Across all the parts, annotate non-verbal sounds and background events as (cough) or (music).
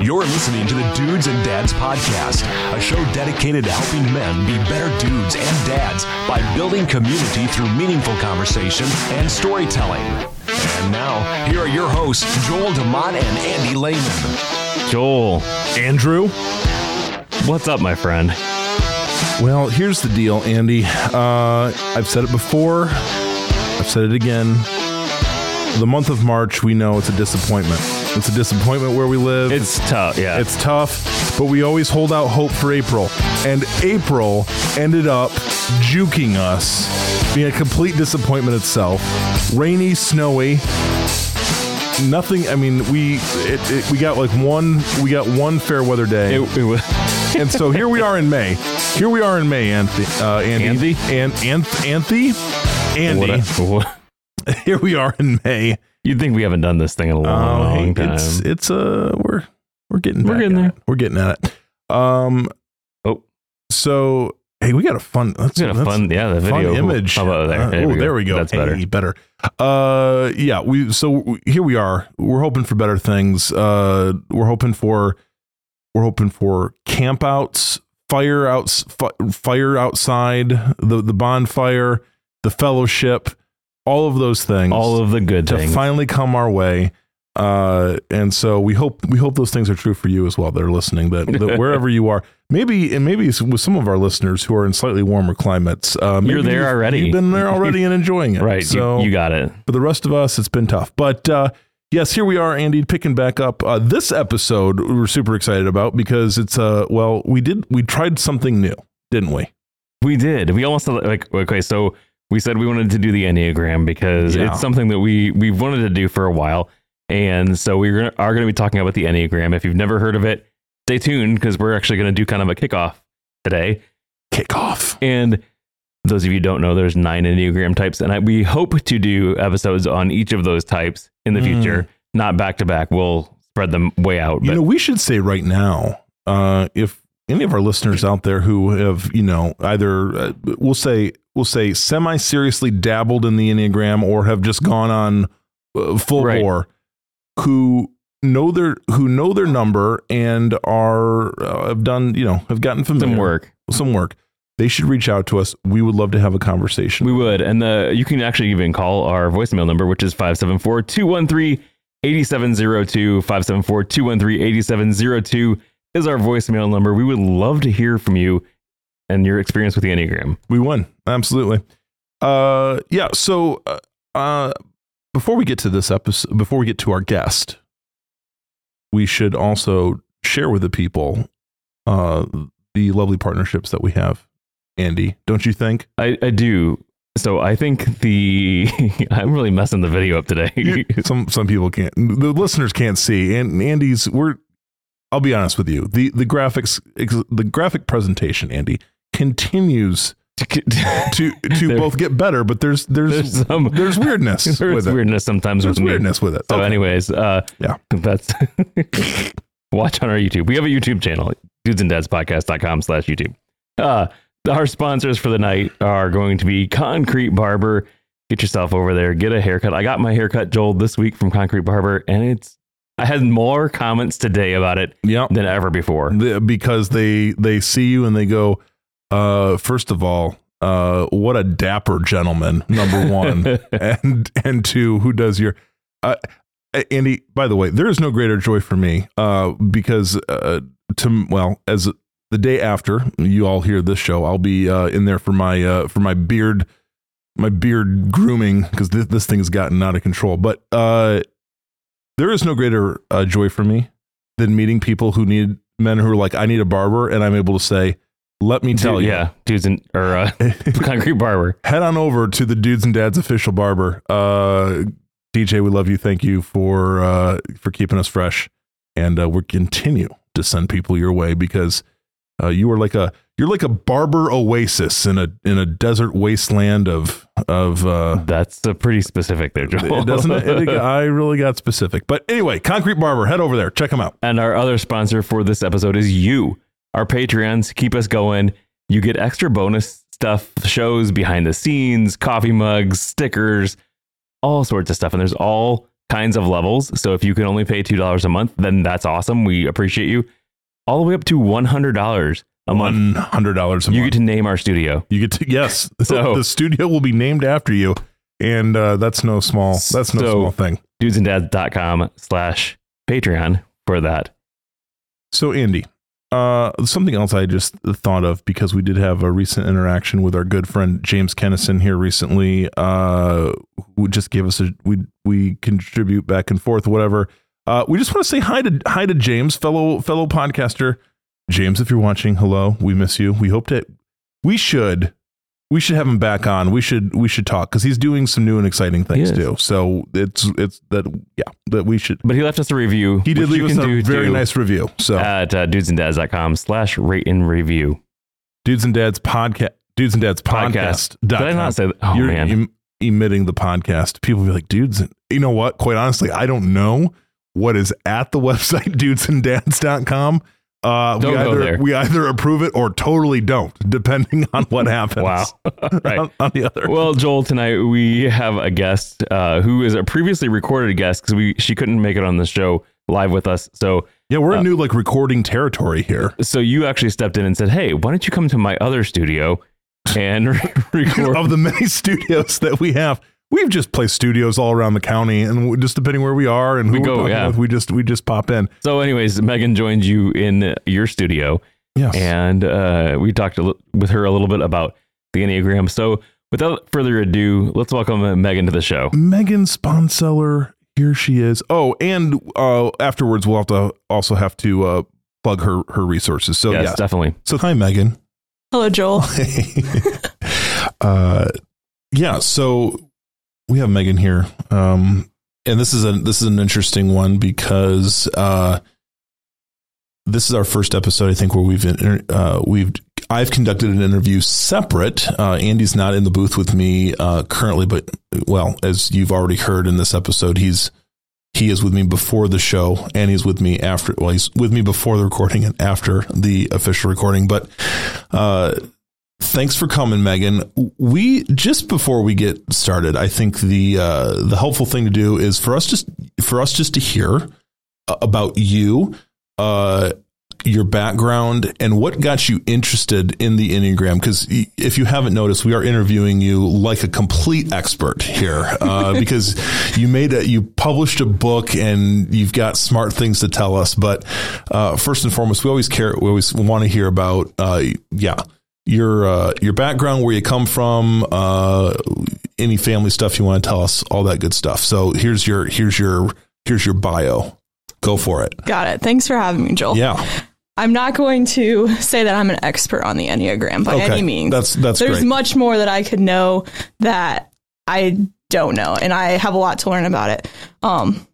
You're listening to the Dudes and Dads Podcast, a show dedicated to helping men be better dudes and dads by building community through meaningful conversation and storytelling. And now, here are your hosts, Joel DeMott and Andy Lehman. Joel, Andrew? what's up, my friend? Well, here's the deal, Andy. Uh, I've said it before, I've said it again. The month of March, we know it's a disappointment. It's a disappointment where we live. It's tough. Yeah. It's tough, but we always hold out hope for April. And April ended up juking us, being a complete disappointment itself. Rainy, snowy. Nothing. I mean, we it, it, we got like one. We got one fair weather day, it, and so here we are in May. Here we are in May, Anthony. Uh, Andy. Anthony? And Anth- Anthony. Andy. What, what, (laughs) Here we are in May. You'd think we haven't done this thing in a long long time. Oh, it's it's uh we're we're getting We're getting there. it. We're getting at it. Um. Oh. So hey, we got a fun. That's, It's got a fun, yeah, the video. image. How about there? Uh, There oh, we there we go. That's better. Hey, better. Uh, yeah. We so here we are. We're hoping for better things. Uh, we're hoping for we're hoping for campouts, fire outs, fi- fire outside, the the bonfire, the fellowship, all of those things All of the good to things. finally come our way. Uh, and so we hope we hope those things are true for you as well. They're listening. That, that (laughs) wherever you are, maybe and maybe with some of our listeners who are in slightly warmer climates, maybe You're there you've- already. You've been there (laughs) already and enjoying it. right. So you, you got it. for the rest of us, it's been tough. But uh, yes, here we are, Andy, picking back up. Uh, this episode we're super excited about because it's uh well, we did we tried something new, didn't we? We did. We almost like okay. So we said we wanted to do the enneagram because Yeah. it's something that we we've wanted to do for a while, and so we are going to be talking about the enneagram. If you've never heard of it, stay tuned because we're actually going to do kind of a kickoff today. Kickoff. And those of you who don't know, there's nine enneagram types, and I, we hope to do episodes on each of those types in the Mm. future, not back to back. We'll spread them way out. You But know, we should say right now, uh, if any of our listeners out there who have, you know, either uh, we'll say we'll say semi seriously dabbled in the enneagram or have just gone on uh, full Right. bore, who know their who know their number and are uh, have done, you know, have gotten familiar some work. some work. They should reach out to us. We would love to have a conversation. We would. And the you can actually even call our voicemail number, which is 574 213 8702. 574 213 8702 is our voicemail number. We would love to hear from you and your experience with the Enneagram. We won. Absolutely. Uh yeah, so uh, uh before we get to this episode before we get to our guest, we should also share with the people uh the lovely partnerships that we have. Andy, don't you think? I, I do. So I think the (laughs) I'm really messing the video up today. some some people can't the listeners can't see. And Andy's we're I'll be honest with you. The the graphics the graphic presentation, Andy, continues (laughs) to to There- both get better, but there's there's There's (laughs) there's, weirdness (laughs) there's with it. weirdness sometimes There's with me. weirdness with it. So, Okay. anyways, uh, Yeah. that's watch on our YouTube. We have a YouTube channel, dudesanddadspodcast.com slash YouTube. Uh, our sponsors for the night are going to be Concrete Barber. Get yourself over there, get a haircut. I got my haircut, Joel, this week from Concrete Barber, and it's I had more comments today about it yeah, than ever before. The- because they they see you and they go, uh, first of all, uh, what a dapper gentleman, number one, (laughs) and and two, who does your, uh, Andy. By the way, there is no greater joy for me, uh, because uh, to well as the day after you all hear this show, I'll be uh, in there for my uh, for my beard my beard grooming because this, this thing has gotten out of control. But uh, there is no greater uh, joy for me than meeting people who need men who are like, I need a barber, and I'm able to say, let me tell Dude, you, yeah, dudes and or uh, (laughs) Concrete Barber. head on over to the Dudes and Dads official barber. Uh, DJ, we love you. Thank you for uh, for keeping us fresh, and uh, we continue to send people your way because uh, you are like a you're like a barber oasis in a in a desert wasteland of of. Uh, That's uh, pretty specific there, Joel. it doesn't it, it- (laughs) I really got specific, but anyway, Concrete Barber, head over there, check them out. And our other sponsor for this episode is you. Our Patreons keep us going. You get extra bonus stuff, shows behind the scenes, coffee mugs, stickers, all sorts of stuff. And there's all kinds of levels. So if you can only pay $2 a month, then that's awesome. We appreciate you. All the way up to $100 a month. One hundred dollars a month. You month. get to name our studio. you get to yes. (laughs) So- the studio will be named after you, and uh, that's no small. That's no So- small thing. dudesanddads.com slash Patreon for that. So Andy, uh, something else I just thought of because we did have a recent interaction with our good friend James Kennison here recently. Uh, who just gave us a we we contribute back and forth, whatever. Uh, we just want to say hi to hi to James, fellow fellow podcaster. James, if you're watching, hello. We miss you. We hope to we should we should have him back on. We should we should talk because he's doing some new and exciting things too. So it's it's that yeah that we should. But he left us a review. He did leave us a do very nice review. So at uh, dudesanddads.com slash rate and review. Dudes and Dads podcast. Dudes and Dads Podcast. podcast. Did I not say that? Oh, You're man. em- emitting the podcast. People be like, dudes. And, you know what? Quite honestly, I don't know what is at the (laughs) website dudesanddads.com. Uh, we either we either approve it or totally don't, (laughs) depending on what happens. Wow. (laughs) right. on, on the other. Well, (laughs) Joel, tonight we have a guest uh, who is a previously recorded guest because we she couldn't make it on the show live with us. So yeah, we're uh, in new like recording territory here. so you actually stepped in and said, "Hey, why don't you come to my other studio and record?" of the many studios that we have. We've just placed studios all around the county, and just depending where we are and who We we are go, talking yeah. with, we just we just pop in. so, anyways, Megan joined you in your studio, Yes. and uh, we talked a li- with her a little bit about the Enneagram. So, without further ado, let's welcome uh, Megan to the show. Megan Sponseller, here she is. Oh, and uh, afterwards we'll have to also have to uh, plug her her resources. So yes, yeah. definitely. So hi, Megan. Hello, Joel. (laughs) (laughs) uh, yeah. So we have Megan here, um, and this is a this is an interesting one because uh, this is our first episode. I think where we've uh, we've I've conducted an interview separate. Uh, Andy's not in the booth with me uh, currently, but well, as you've already heard in this episode, he's he is with me before the show, and he's with me after. Well, he's with me before the recording and after the official recording. But uh, thanks for coming, Megan. We just before we get started, I think the uh, the helpful thing to do is for us just for us just to hear uh, about you, uh, your background, and what got you interested in the Enneagram. Because if you haven't noticed, we are interviewing you like a complete expert here, uh, (laughs) because you made a you published a book and you've got smart things to tell us. But uh, first and foremost, we always care. We always want to hear about, uh, yeah your uh, your background, where you come from, uh, any family stuff you want to tell us, all that good stuff. So here's your here's your here's your bio. Go for it. Got it. Thanks for having me, Joel. Yeah. I'm not going to say that I'm an expert on the Enneagram by Okay. any means. That's that's There's great. much more that I could know that I don't know, and I have a lot to learn about it. Um,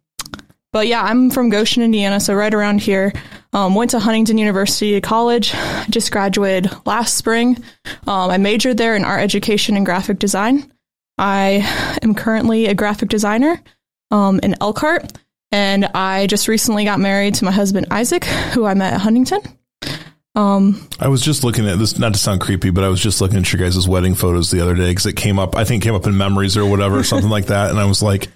but yeah, I'm from Goshen, Indiana, so right around here. Um, went to Huntington University College. Just graduated last spring. Um, I majored there in art education and graphic design. I am currently a graphic designer um, in Elkhart, and I just recently got married to my husband Isaac, who I met at Huntington. Um, I was just looking at this, not to sound creepy, but I was just looking at your guys' wedding photos the other day because it came up. I think it came up in memories or whatever, something (laughs) like that. And I was like,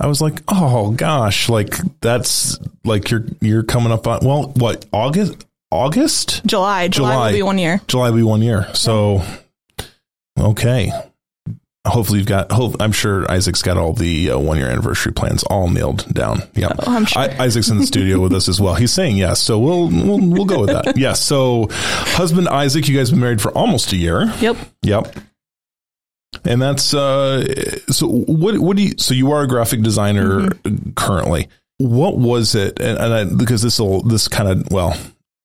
I was like, oh gosh, like that's like you're you're coming up on well, what August August July, July, July. will be one year. July will be one year. So, okay. Hopefully you've got. Hope, I'm sure Isaac's got all the uh, one year anniversary plans all nailed down. Yeah, Oh, I'm sure. I, Isaac's in the studio with us as well. He's saying yes, so we'll we'll we'll go with that. (laughs) Yes. So, husband Isaac, you guys have been married for almost a year. Yep. Yep. And that's uh. So what what do you? So you are a graphic designer currently. What was it? And, and I, because this will this kind of well,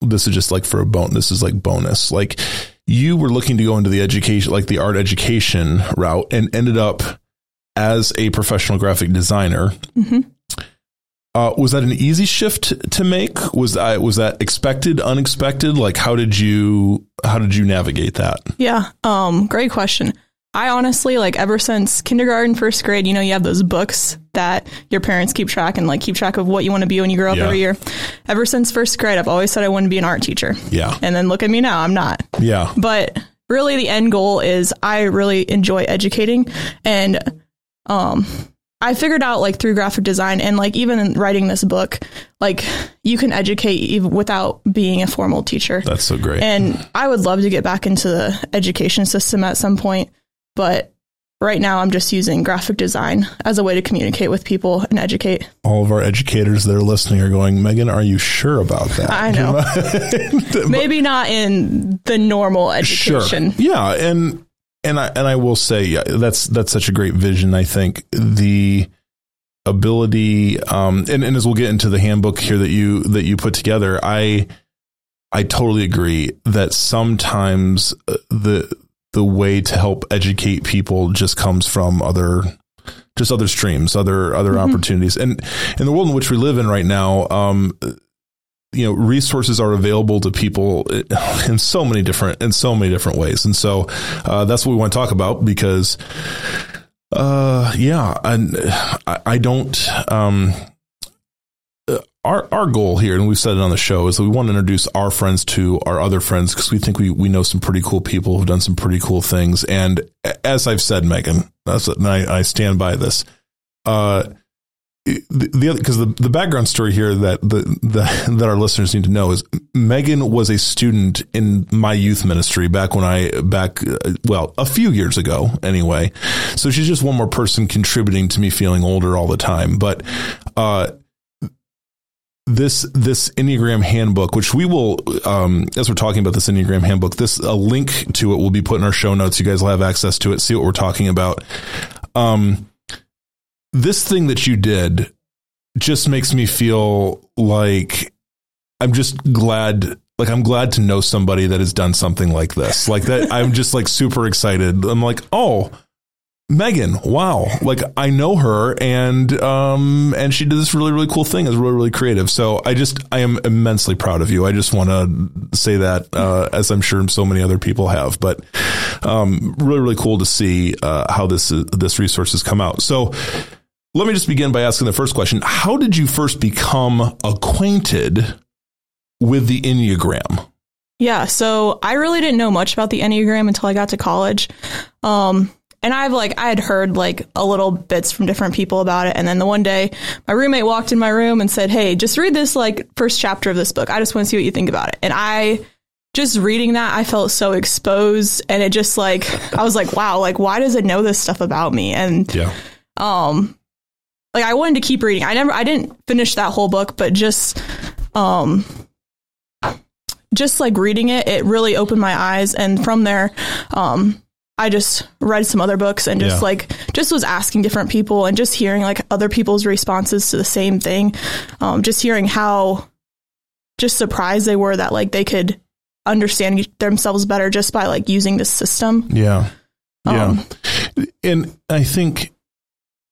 this is just like for a bone. This is like bonus. Like you were looking to go into the education, like the art education route, and ended up as a professional graphic designer. Mhm. Uh, was that an easy shift to make? Was that was that expected, unexpected? Like how did you how did you navigate that? Yeah. Um, great question. I honestly, like, ever since kindergarten, first grade, you know, you have those books that your parents keep track and, like, keep track of what you want to be when you grow up Yeah. every year. Ever since first grade, I've always said I wanted to be an art teacher. Yeah, And then look at me now, I'm not. yeah, But really, the end goal is I really enjoy educating. And um, I figured out like through graphic design and like even in writing this book, like you can educate even without being a formal teacher. That's so great. And I would love to get back into the education system at some point, but right now I'm just using graphic design as a way to communicate with people and educate. All of our educators that are listening are going, Megan, are you sure about that? I (laughs) know. (laughs) (laughs) Maybe not in the normal education. Sure. Yeah, and and I and I will say yeah, that's that's such a great vision. I think the ability um and, and as we'll get into the handbook here that you that you put together, I I totally agree that sometimes uh, the the way to help educate people just comes from other just other streams, other other mm-hmm. opportunities. And in the world in which we live in right now, um, you know resources are available to people (laughs) in so many different in so many different ways and so uh, that's what we want to talk about because uh yeah and I, I, don't um our our goal here, and we've said it on the show, is that we want to introduce our friends to our other friends because we think we we know some pretty cool people who've done some pretty cool things. And as I've said, Megan, that's and I, I stand by this. Uh, the because the, the, the background story here that the, the (laughs) that our listeners need to know is Megan was a student in my youth ministry back when I back uh, well a few years ago anyway. So she's just one more person contributing to me feeling older all the time. But uh, this this Enneagram handbook, which we will um, as we're talking about this Enneagram handbook, this a link to it will be put in our show notes. You guys will have access to it. See what we're talking about. Um, this thing that you did just makes me feel like I'm just glad like I'm glad to know somebody that has done something like this. Like that I'm just like super excited. I'm like, "Oh, Megan, wow. Like I know her and um and she did this really really cool thing. It's really really creative. So I just I am immensely proud of you. I just want to say that uh, as I'm sure so many other people have, but um really really cool to see uh, how this this resource has come out. So let me just begin by asking the first question. How did you first become acquainted with the Enneagram? Yeah, so I really didn't know much about the Enneagram until I got to college. Um, and I've like I had heard like a little bits from different people about it and then the one day my roommate walked in my room and said, "Hey, just read this like first chapter of this book. I just want to see what you think about it." And I just reading that, I felt so exposed and it just like I was like, "Wow, like why does it know this stuff about me?" And yeah. um like I wanted to keep reading. I never I didn't finish that whole book, but just um just like reading it, it really opened my eyes and from there um I just read some other books and just yeah. like just was asking different people and just hearing like other people's responses to the same thing. Um, just hearing how just surprised they were that like they could understand themselves better just by like using this system. Yeah. Yeah. Um, and I think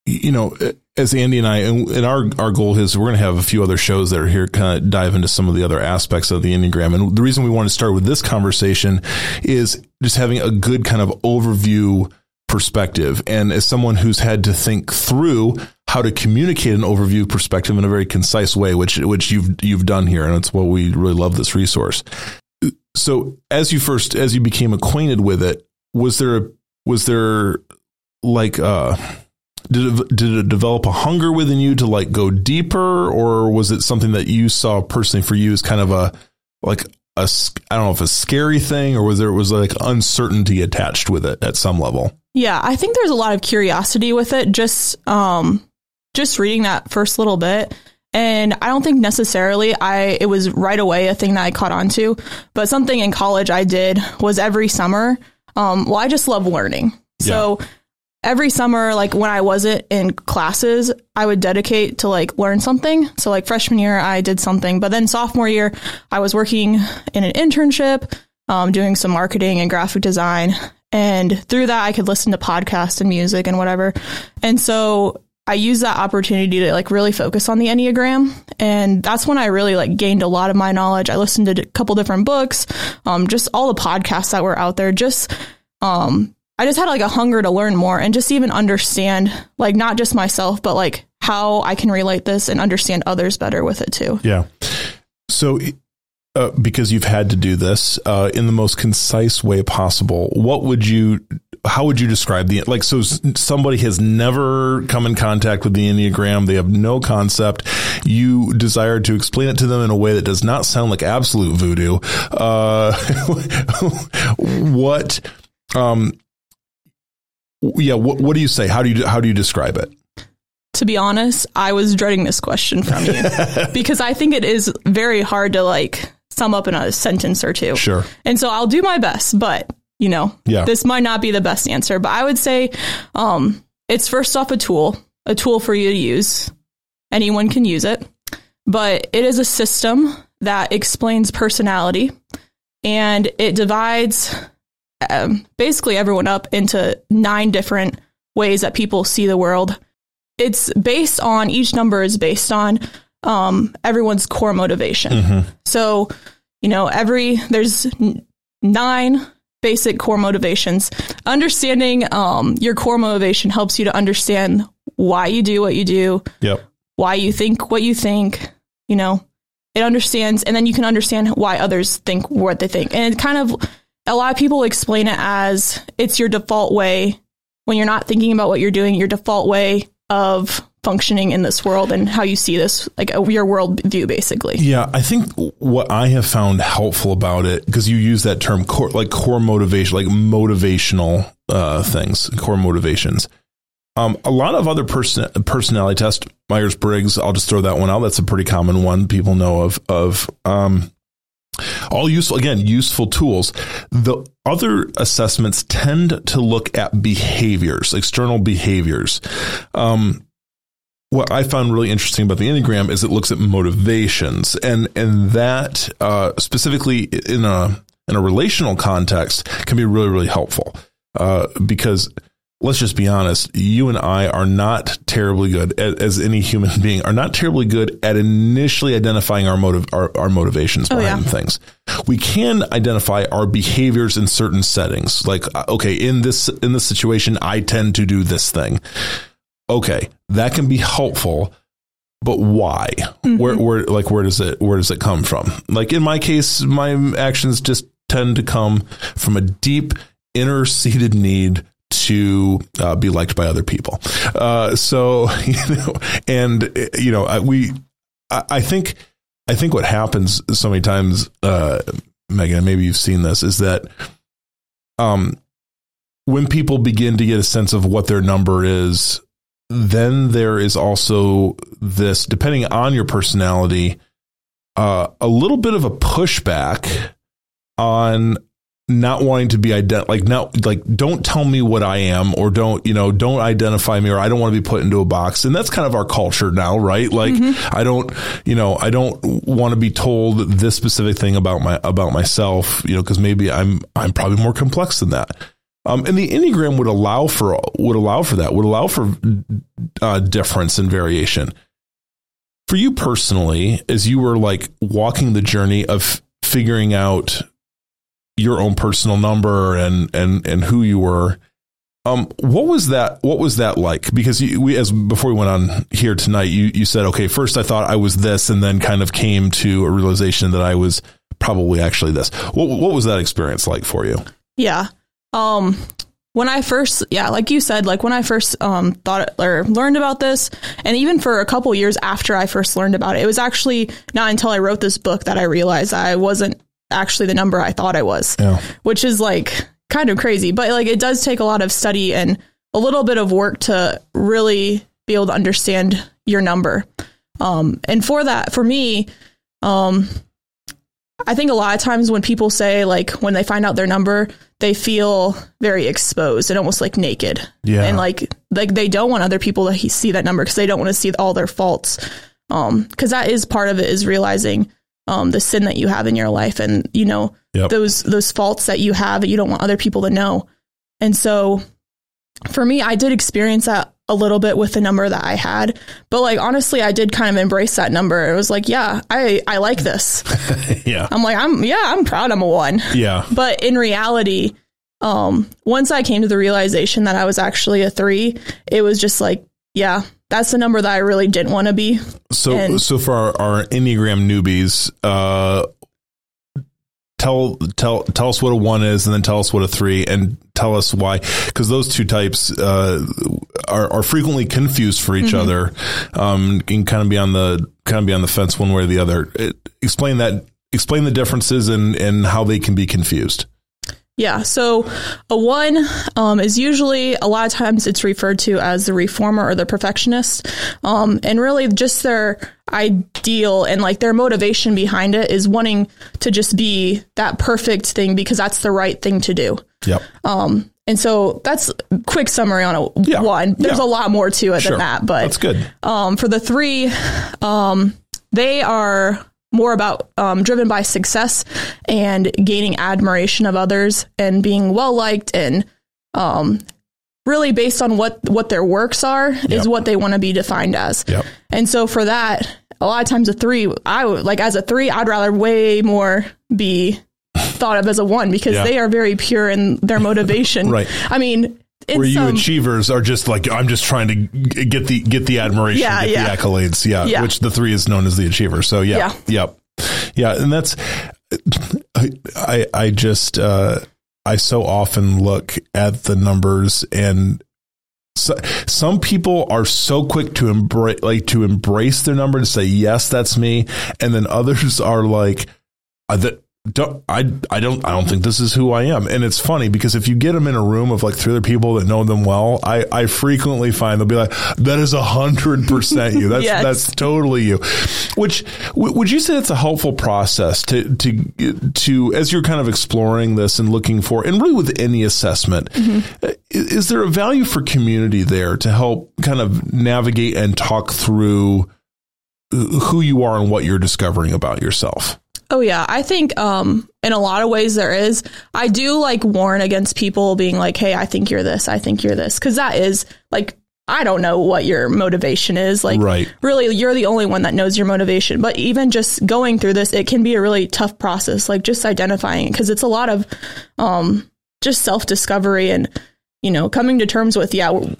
you know as Andy and I, and our our goal is we're going to have a few other shows that are here, kind of dive into some of the other aspects of the Enneagram. And the reason we want to start with this conversation is just having a good kind of overview perspective. And as someone who's had to think through how to communicate an overview perspective in a very concise way, which which you've you've done here, and it's what we really love this resource. So as you first as you became acquainted with it, was there was there like uh did it, did it develop a hunger within you to like go deeper or was it something that you saw personally for you as kind of a like a I don't know if a scary thing or was there was like uncertainty attached with it at some level? Yeah, I think there's a lot of curiosity with it just um just reading that first little bit and I don't think necessarily I it was right away a thing that I caught on to, but something in college I did was every summer um well I just love learning. So yeah every summer, like when I wasn't in classes, I would dedicate to like learn something. So like freshman year, I did something, but then sophomore year, I was working in an internship, um, doing some marketing and graphic design. And through that, I could listen to podcasts and music and whatever. And so I used that opportunity to like really focus on the Enneagram. And that's when I really like gained a lot of my knowledge. I listened to a couple different books, um, just all the podcasts that were out there, just, um, I just had like a hunger to learn more and just even understand like not just myself, but like how I can relate this and understand others better with it too. Yeah. So, uh, because you've had to do this uh, in the most concise way possible, what would you how would you describe the like? So somebody has never come in contact with the enneagram; they have no concept. You desire to explain it to them in a way that does not sound like absolute voodoo. Uh, (laughs) what? Um, yeah. What, what do you say? How do you how do you describe it? To be honest, I was dreading this question from you (laughs) because I think it is very hard to like sum up in a sentence or two. Sure. And so I'll do my best, but you know, Yeah. this might not be the best answer. But I would say um, it's first off a tool, a tool for you to use. Anyone can use it, but it is a system that explains personality and it divides um, basically everyone up into nine different ways that people see the world. It's based on each number is based on um, everyone's core motivation. So, you know, every there's n- nine basic core motivations. Understanding um, your core motivation helps you to understand why you do what you do, Yep. why you think what you think. You know, it understands, and then you can understand why others think what they think. And it kind of a lot of people explain it as it's your default way when you're not thinking about what you're doing. Your default way of functioning in this world and how you see this, like your world view, basically. Yeah, I think what I have found helpful about it because you use that term core, like core motivation, like motivational uh, things, core motivations. Um, a lot of other person personality tests, Myers Briggs. I'll just throw that one out. That's a pretty common one people know of. Of um, all useful again, useful tools. The other assessments tend to look at behaviors, external behaviors. Um, what I found really interesting about the Enneagram is it looks at motivations and and that uh, specifically in a in a relational context can be really really helpful uh, because let's just be honest you and I are not terribly good at, as any human being are not terribly good at initially identifying our motive our, our motivations Oh, behind yeah. things we can identify our behaviors in certain settings like uh, okay in this in this situation I tend to do this thing okay, that can be helpful, but why? Where, where, like, where does it, where does it come from? Like in my case, my actions just tend to come from a deep inner seated need to uh, be liked by other people. Uh, so, (laughs) you know, and you know, I, we, I, I think, I think what happens so many times, uh, Megan, maybe you've seen this, is that, um, when people begin to get a sense of what their number is, then there is also this, depending on your personality, uh, a little bit of a pushback on not wanting to be ident like not like don't tell me what I am or don't you know don't identify me or I don't want to be put into a box. And that's kind of our culture now right? Like I don't you know I don't want to be told this specific thing about my about myself you know because maybe I'm I'm probably more complex than that. Um, and the Enneagram would allow for would allow for that would allow for uh, difference and variation. For you personally, as you were like walking the journey of figuring out your own personal number and and and who you were, um, what was that? What was that like? Because you, we, as before we went on here tonight, you you said, okay, first I thought I was this, and then kind of came to a realization that I was probably actually this. What what was that experience like for you? Yeah. Um when I first yeah, like you said, like when I first um thought or learned about this and even for a couple years after I first learned about it, it was actually not until I wrote this book that I realized I wasn't actually the number I thought I was. Yeah. Which is like kind of crazy, but like it does take a lot of study and a little bit of work to really be able to understand your number. Um and for that, for me, um I think a lot of times when people say like when they find out their number, they feel very exposed and almost like naked. Yeah. And like like they don't want other people to see that number because they don't want to see all their faults. Um cuz that is part of it is realizing um the sin that you have in your life and you know Yep. those those faults that you have that you don't want other people to know. And so for me, I did experience that a little bit with the number that I had, but like honestly, I did kind of embrace that number. It was like, yeah, I I like this. (laughs) yeah. I'm like, I'm yeah, I'm proud I'm a one. Yeah. But in reality, um, once I came to the realization that I was actually a three, it was just like, yeah, that's the number that I really didn't want to be. So, And- so for our, our Enneagram newbies, uh, tell tell tell us what a one is, and then tell us what a three, and tell us why, because those two types uh, are are frequently confused for each other, um, and kind of be on the kind of be on the fence one way or the other. It, explain that. Explain the differences and and how they can be confused. Yeah. So a one um, is usually a lot of times it's referred to as the reformer or the perfectionist, um, and really just their ideal and like their motivation behind it is wanting to just be that perfect thing because that's the right thing to do. Yep. Um, and so that's quick summary on a Yeah. one. There's Yeah. a lot more to it Sure. than that, but That's good. um, for the three, um, they are more about um, driven by success and gaining admiration of others and being well liked and um, really based on what what their works are Yep. is what they want to be defined as. Yep. And so for that, a lot of times a three, I would like as a three, I'd rather way more be (laughs) thought of as a one because they are very pure in their motivation. (laughs) Right. I mean, in Where you achievers are just like I'm just trying to get the get the admiration, Yeah, get yeah. the accolades, yeah, Yeah. Which the three is known as the achiever. So yeah, Yeah. yep, yeah, and that's I I, I just uh, I so often look at the numbers and. So, some people are so quick to embrace, like to embrace their number to say yes, that's me, and then others (laughs) are like, uh, that don't I I don't I don't think this is who I am. And it's funny because if you get them in a room of like three other people that know them well, I I frequently find they'll be like, that is a hundred percent you. That's (laughs) Yes. that's totally you. Which w- would you say it's a helpful process to to to as you're kind of exploring this and looking for and really with any assessment, Mm-hmm. is there a value for community there to help kind of navigate and talk through who you are and what you're discovering about yourself? Oh yeah, I think um in a lot of ways there is. I do like warn against people being like, "Hey, I think you're this. I think you're this." Cuz that is like I don't know what your motivation is. Like Right. really you're the only one that knows your motivation. But even just going through this, it can be a really tough process like just identifying because it's a lot of um just self-discovery and you know, coming to terms with yeah, we're,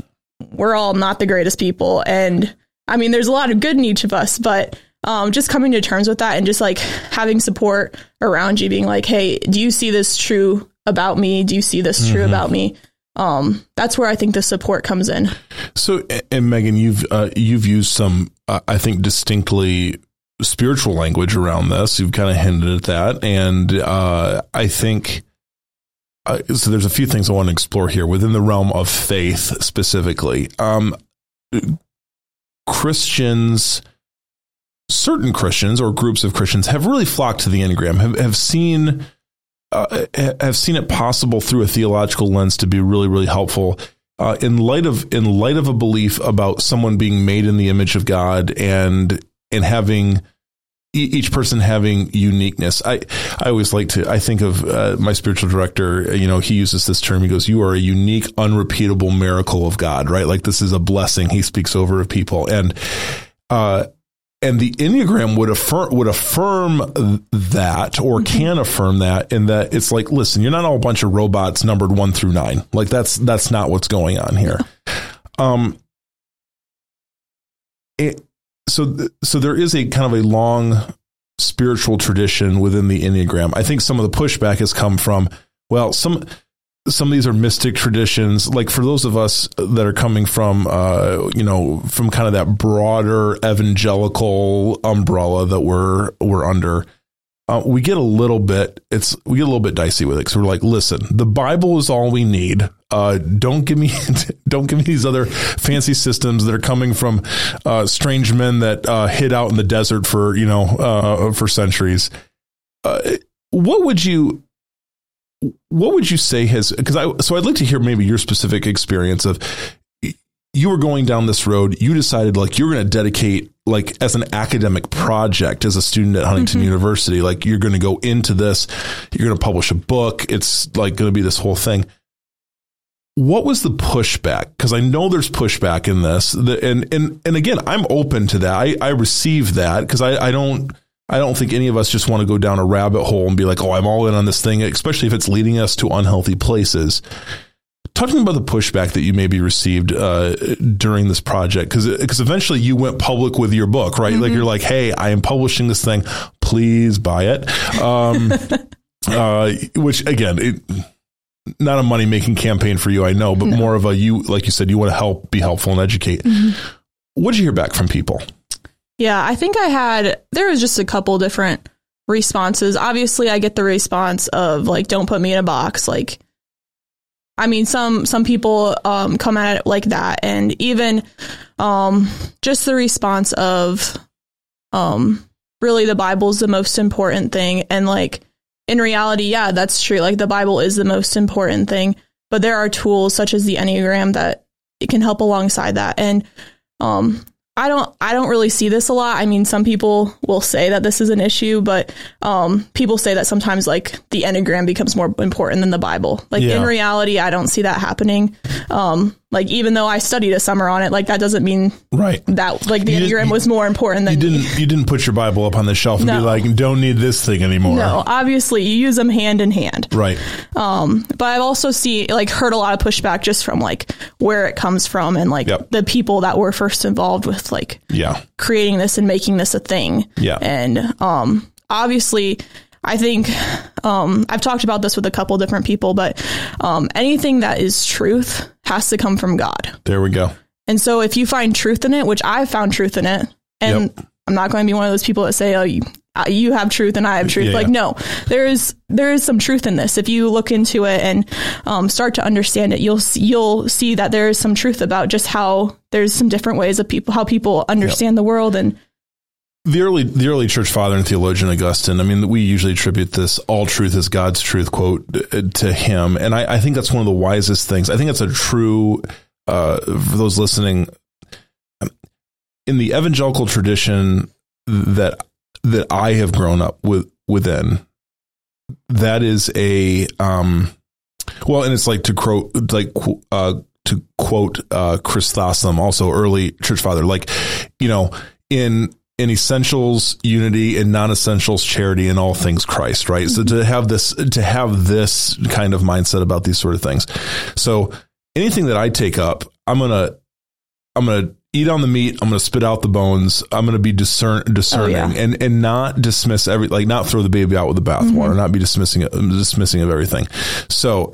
we're all not the greatest people and I mean, there's a lot of good in each of us, but um, just coming to terms with that and just like having support around you, being like, "Hey, do you see this true about me? Do you see this true about me?" Um, that's where I think the support comes in. So, and Megan, you've uh, you've used some, uh, I think, distinctly spiritual language around this. You've kind of hinted at that, and uh, I think uh, so. There's a few things I want to explore here within the realm of faith, specifically. Um, Christians, certain Christians or groups of Christians, have really flocked to the Enneagram. Have have seen. Uh, have seen it possible through a theological lens to be really, really helpful uh, in light of in light of a belief about someone being made in the image of God and and having each person having uniqueness. I I always like to I think of uh, my spiritual director. You know, he uses this term. He goes, "You are a unique, unrepeatable miracle of God." Right? Like this is a blessing. He speaks over of people and. Uh, and the enneagram would affirm would affirm that or can affirm that in that it's like listen you're not all a bunch of robots numbered 1 through 9 like that's that's not what's going on here. Um it, so so there is a kind of a long spiritual tradition within the enneagram. I think some of the pushback has come from well some some of these are mystic traditions. Like for those of us that are coming from uh you know from kind of that broader evangelical umbrella that we're we're under uh, we get a little bit it's we get a little bit dicey with it because we're like listen the bible is all we need. Uh don't give me (laughs) don't give me these other fancy systems that are coming from uh strange men that uh hid out in the desert for you know uh for centuries. Uh, what would you what would you say has because I so I'd like to hear maybe your specific experience of you were going down this road you decided like you're going to dedicate like as an academic project as a student at Huntington mm-hmm. University like you're going to go into this you're going to publish a book it's like going to be this whole thing. What was the pushback? Because I know there's pushback in this the, and and and again I'm open to that. I I receive that because I I don't I don't think any of us just want to go down a rabbit hole and be like, oh, I'm all in on this thing, especially if it's leading us to unhealthy places. Talking about the pushback that you maybe received uh, during this project, because because eventually you went public with your book, right? Like you're like, hey, I am publishing this thing, please buy it. Um, (laughs) uh, which again, it, not a money making campaign for you, I know, but more of a you, like you said, you want to help, be helpful, and educate. What did you hear back from people? Yeah, I think I had there was just a couple different responses. Obviously, I get the response of like don't put me in a box like I mean some some people um come at it like that and even um just the response of um really the Bible's the most important thing and like in reality, yeah, that's true. Like the Bible is the most important thing, but there are tools such as the Enneagram that it can help alongside that. And um I don't I don't really see this a lot. I mean, some people will say that this is an issue, but um, people say that sometimes like the enneagram becomes more important than the Bible. Like Yeah. in reality, I don't see that happening. Um, like even though I studied a summer on it, like that doesn't mean Right. that like the You enneagram was more important than You didn't you didn't put your Bible up on the shelf and be like, don't need this thing anymore. No, obviously you use them hand in hand. Right. Um, but I've also see like heard a lot of pushback just from like where it comes from and like Yep. the people that were first involved with like Yeah. creating this and making this a thing. Yeah. And um, obviously, I think um, I've talked about this with a couple different people, but um, anything that is truth has to come from God. There we go. And so if you find truth in it, which I've found truth in it, and Yep. I'm not going to be one of those people that say, "Oh, you uh, you have truth and I have truth." Yeah, like, no, there is there is some truth in this. If you look into it and um, start to understand it, you'll see, you'll see that there is some truth about just how there's some different ways of people how people understand the world and the early the early church father and theologian Augustine. I mean, we usually attribute this "all truth is God's truth" quote uh, to him, and I, I think that's one of the wisest things. I think that's a true uh, for those listening in the evangelical tradition that that I have grown up with within. That is a um, well, and it's like to quote like uh, to quote uh, Chrysostom, also early church father, like you know in in essentials unity in non-essentials charity in all things christ right? So to have this to have this kind of mindset about these sort of things. So anything that i take up i'm gonna i'm gonna eat on the meat. I'm gonna spit out the bones. I'm gonna be discern oh, discerning yeah. and and not dismiss every like not throw the baby out with the bathwater mm-hmm. not be dismissing dismissing of everything. So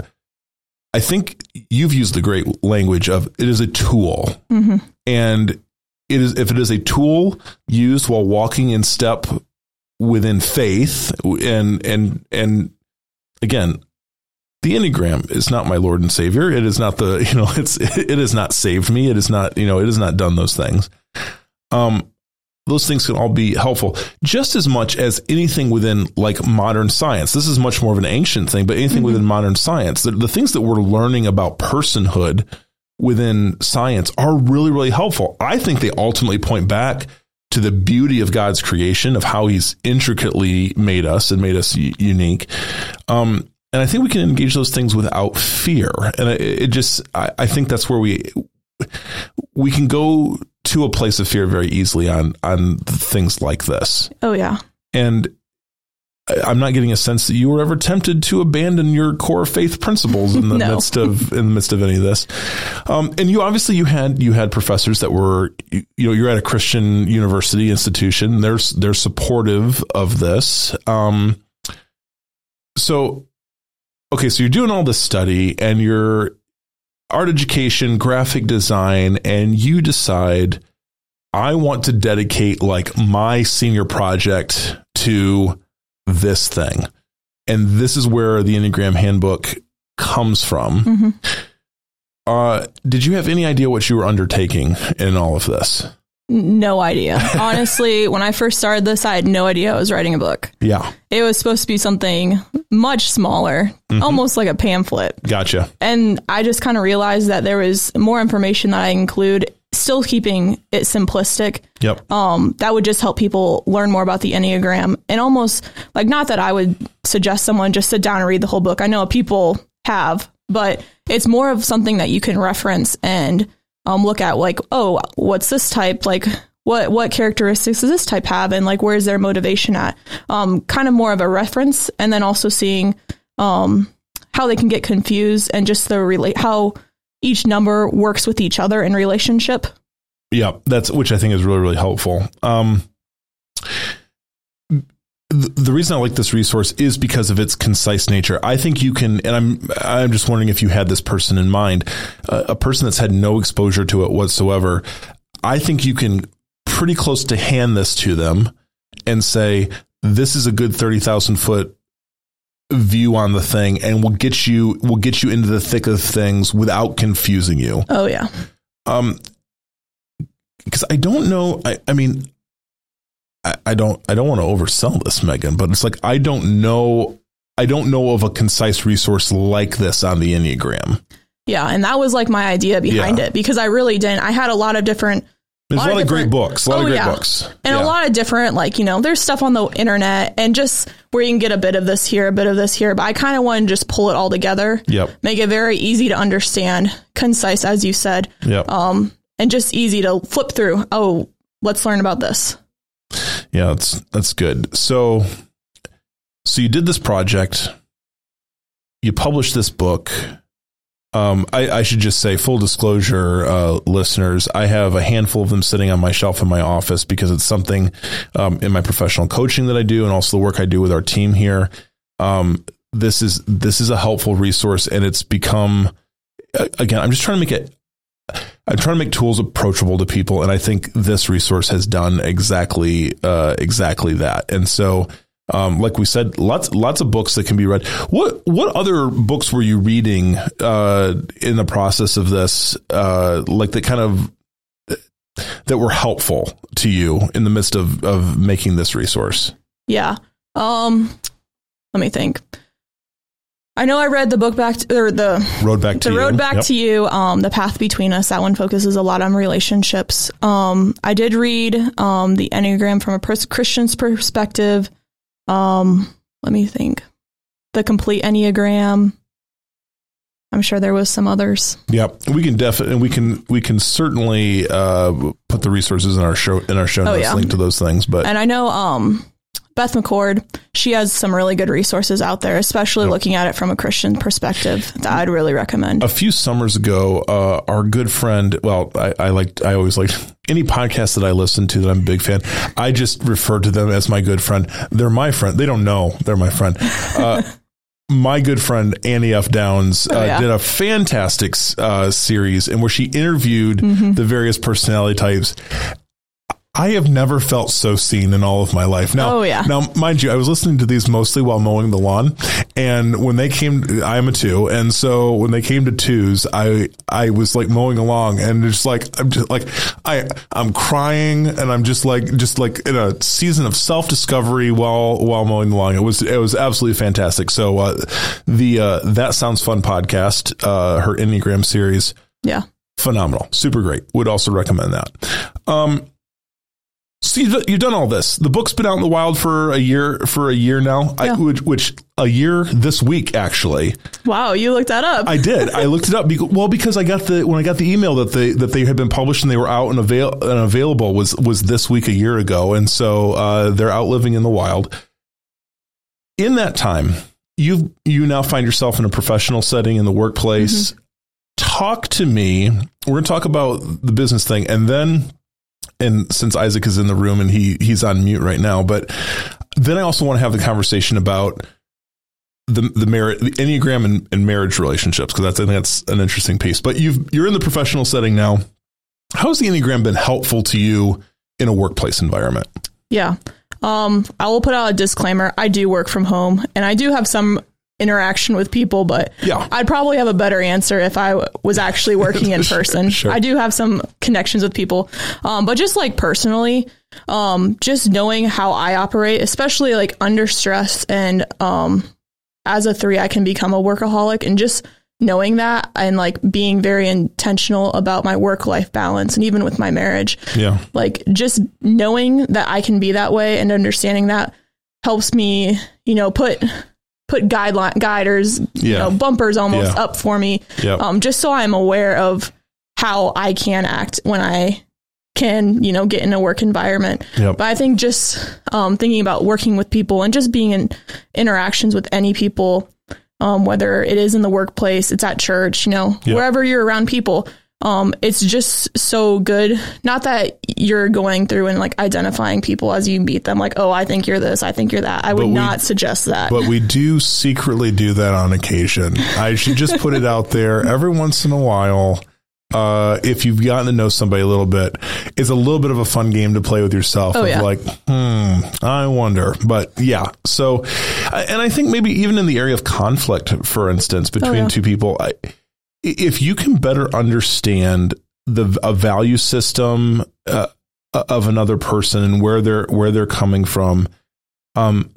i think you've used the great language of it is a tool. Mm-hmm. And it is if it is a tool used while walking in step within faith and and and again the enneagram is not my lord and savior. It is not the (laughs) you know it's it has not saved me. It is not you know it has not done those things. Um those things can all be helpful. Just as much as anything within like modern science. This is much more of an ancient thing but anything within modern science. The, the things that we're learning about personhood within science are really, really helpful. I think they ultimately point back to the beauty of God's creation, of how He's intricately made us and made us unique. Um, and I think we can engage those things without fear. And it, it just, I, I think that's where we we can go to a place of fear very easily on on things like this. oh yeah. And I'm not getting a sense that you were ever tempted to abandon your core faith principles in the (laughs) No. midst of in the midst of any of this. Um, and you obviously you had you had professors that were you, you know you're at a Christian university institution. They're they're supportive of this. Um, so okay, so you're doing all this study and you're art education, graphic design, and you decide I want to dedicate like my senior project to this thing. And this is where the Enneagram handbook comes from. Mhm. Uh, did you have any idea what you were undertaking in all of this? No idea. (laughs) Honestly, when I first started this, I had no idea I was writing a book. Yeah, It was supposed to be something much smaller, almost like a pamphlet. gotcha. And I just kind of realized that there was more information that I include, still keeping it simplistic. Yep. Um, that would just help people learn more about the Enneagram and almost like not that I would suggest someone just sit down and read the whole book. I know people have, but it's more of something that you can reference and um, look at like, oh, what's this type? Like what what characteristics does this type have and like where's their motivation at? Um, kind of more of a reference and then also seeing um, how they can get confused and just the relate how each number works with each other in relationship. Yeah, that's which I think is really really helpful. Um, the reason I like this resource is because of its concise nature. I think you can, and I'm I'm just wondering if you had this person in mind, uh, a person that's had no exposure to it whatsoever. I think you can pretty close to hand this to them and say, "This is a good thirty thousand foot view on the thing, and will get you will get you into the thick of things without confusing you." Oh yeah. Um, because I don't know. I, I mean, I, I don't. I don't want to oversell this, Megan, but it's like I don't know. I don't know of a concise resource like this on the Enneagram. Yeah, and that was like my idea behind Yeah. it because I really didn't. I had a lot of different There's a lot, of great books. A lot Oh, of great yeah. books, and Yeah. a lot of different like you know there's stuff on the internet and just where you can get a bit of this here, a bit of this here. But I kind of want to just pull it all together, Yep. make it very easy to understand, concise as you said, Yep. um, and just easy to flip through. Oh, let's learn about this. Yeah, that's that's good. So, so you did this project. You published this book. Um, I, I should just say, full disclosure, uh, listeners, I have a handful of them sitting on my shelf in my office because it's something um, in my professional coaching that I do, and also the work I do with our team here. Um, this is this is a helpful resource, and it's become again. I'm just trying to make it I'm trying to make tools approachable to people, and I think this resource has done exactly uh, exactly that. And so, um, like we said, lots lots of books that can be read. What what other books were you reading uh, in the process of this? Uh, like that kind of that were helpful to you in the midst of of making this resource. Yeah. Um, let me think. I know I read the book back to, or the Road back to the you. road back Yep. to you um the path between us that one focuses a lot on relationships um i did read um the enneagram from a pers- christian's perspective um let me think the complete enneagram i'm sure there was some others Yep, we can definitely and we can we can certainly uh, put the resources in our show in our show Oh, notes yeah. link to those things. But and i know um beth mccord she has some really good resources out there especially looking at it from a christian perspective that i'd really recommend a few summers ago, uh, our good friend, well, I, I like, I always like (laughs) any podcast that I listen to that I'm a big fan. I just refer to them as my good friend. They're my friend. They don't know they're my friend. Uh, (laughs) my good friend Annie F. Downs uh, Oh, yeah. did a fantastic uh, series and where she interviewed Mm-hmm. the various personality types. I have never felt so seen in all of my life. Now, Oh, yeah. now, mind you, I was listening to these mostly while mowing the lawn, and when they came, I'm a two, and so when they came to twos, I I was like mowing along, and just like I'm just like I I'm crying, and I'm just like just like in a season of self discovery while while mowing the lawn. It was it was absolutely fantastic. So uh, the uh, that sounds fun podcast, uh, her Enneagram series yeah phenomenal, super great. Would also recommend that. Um, so you've, done all this. The book's been out in the wild for a year for a year now. I, which, which a year this week actually. wow you looked that up I did. I looked it up. Because, well, because I got the when I got the email that they that they had been published and they were out and avail and available was was this week a year ago, and so uh, they're out living in the wild. In that time, you you now find yourself in a professional setting in the workplace. Talk to me. We're going to talk about the business thing, and then and since Isaac is in the room and he he's on mute right now, but then I also want to have the conversation about the the merit the enneagram and, and marriage relationships because that's I think that's an interesting piece. But you've you're in the professional setting now. How has the enneagram been helpful to you in a workplace environment? Yeah. Um, I will put out a disclaimer. I do work from home and I do have some interaction with people, but Yeah. I'd probably have a better answer if I w- was actually (laughs) working in person. Sure. I do have some connections with people. Um, but just like personally, um, just knowing how I operate, especially like under stress and, um, as a three, I can become a workaholic and just knowing that and like being very intentional about my work life balance and even with my marriage Yeah. like just knowing that I can be that way and understanding that helps me, you know, put put guideline guiders, you know, bumpers almost Yeah. up for me. Yep. Um, just so I'm aware of how I can act when I can, you know, get in a work environment. Yep. But I think just um, thinking about working with people and just being in interactions with any people, um, whether it is in the workplace, it's at church, you know, Yep. wherever you're around people, um, it's just so good. Not that you're going through and like identifying people as you meet them, like, oh, I think you're this, I think you're that. I would we- not suggest that. But we do secretly do that on occasion. I should just put it out there every once in a while. Uh, if you've gotten to know somebody a little bit, it's a little bit of a fun game to play with yourself. Oh, of yeah. like, hmm, I wonder. But yeah, so, and I think maybe even in the area of conflict, for instance, between Oh, yeah. two people, I, if you can better understand the a value system uh, of another person and where they're where they're coming from, um,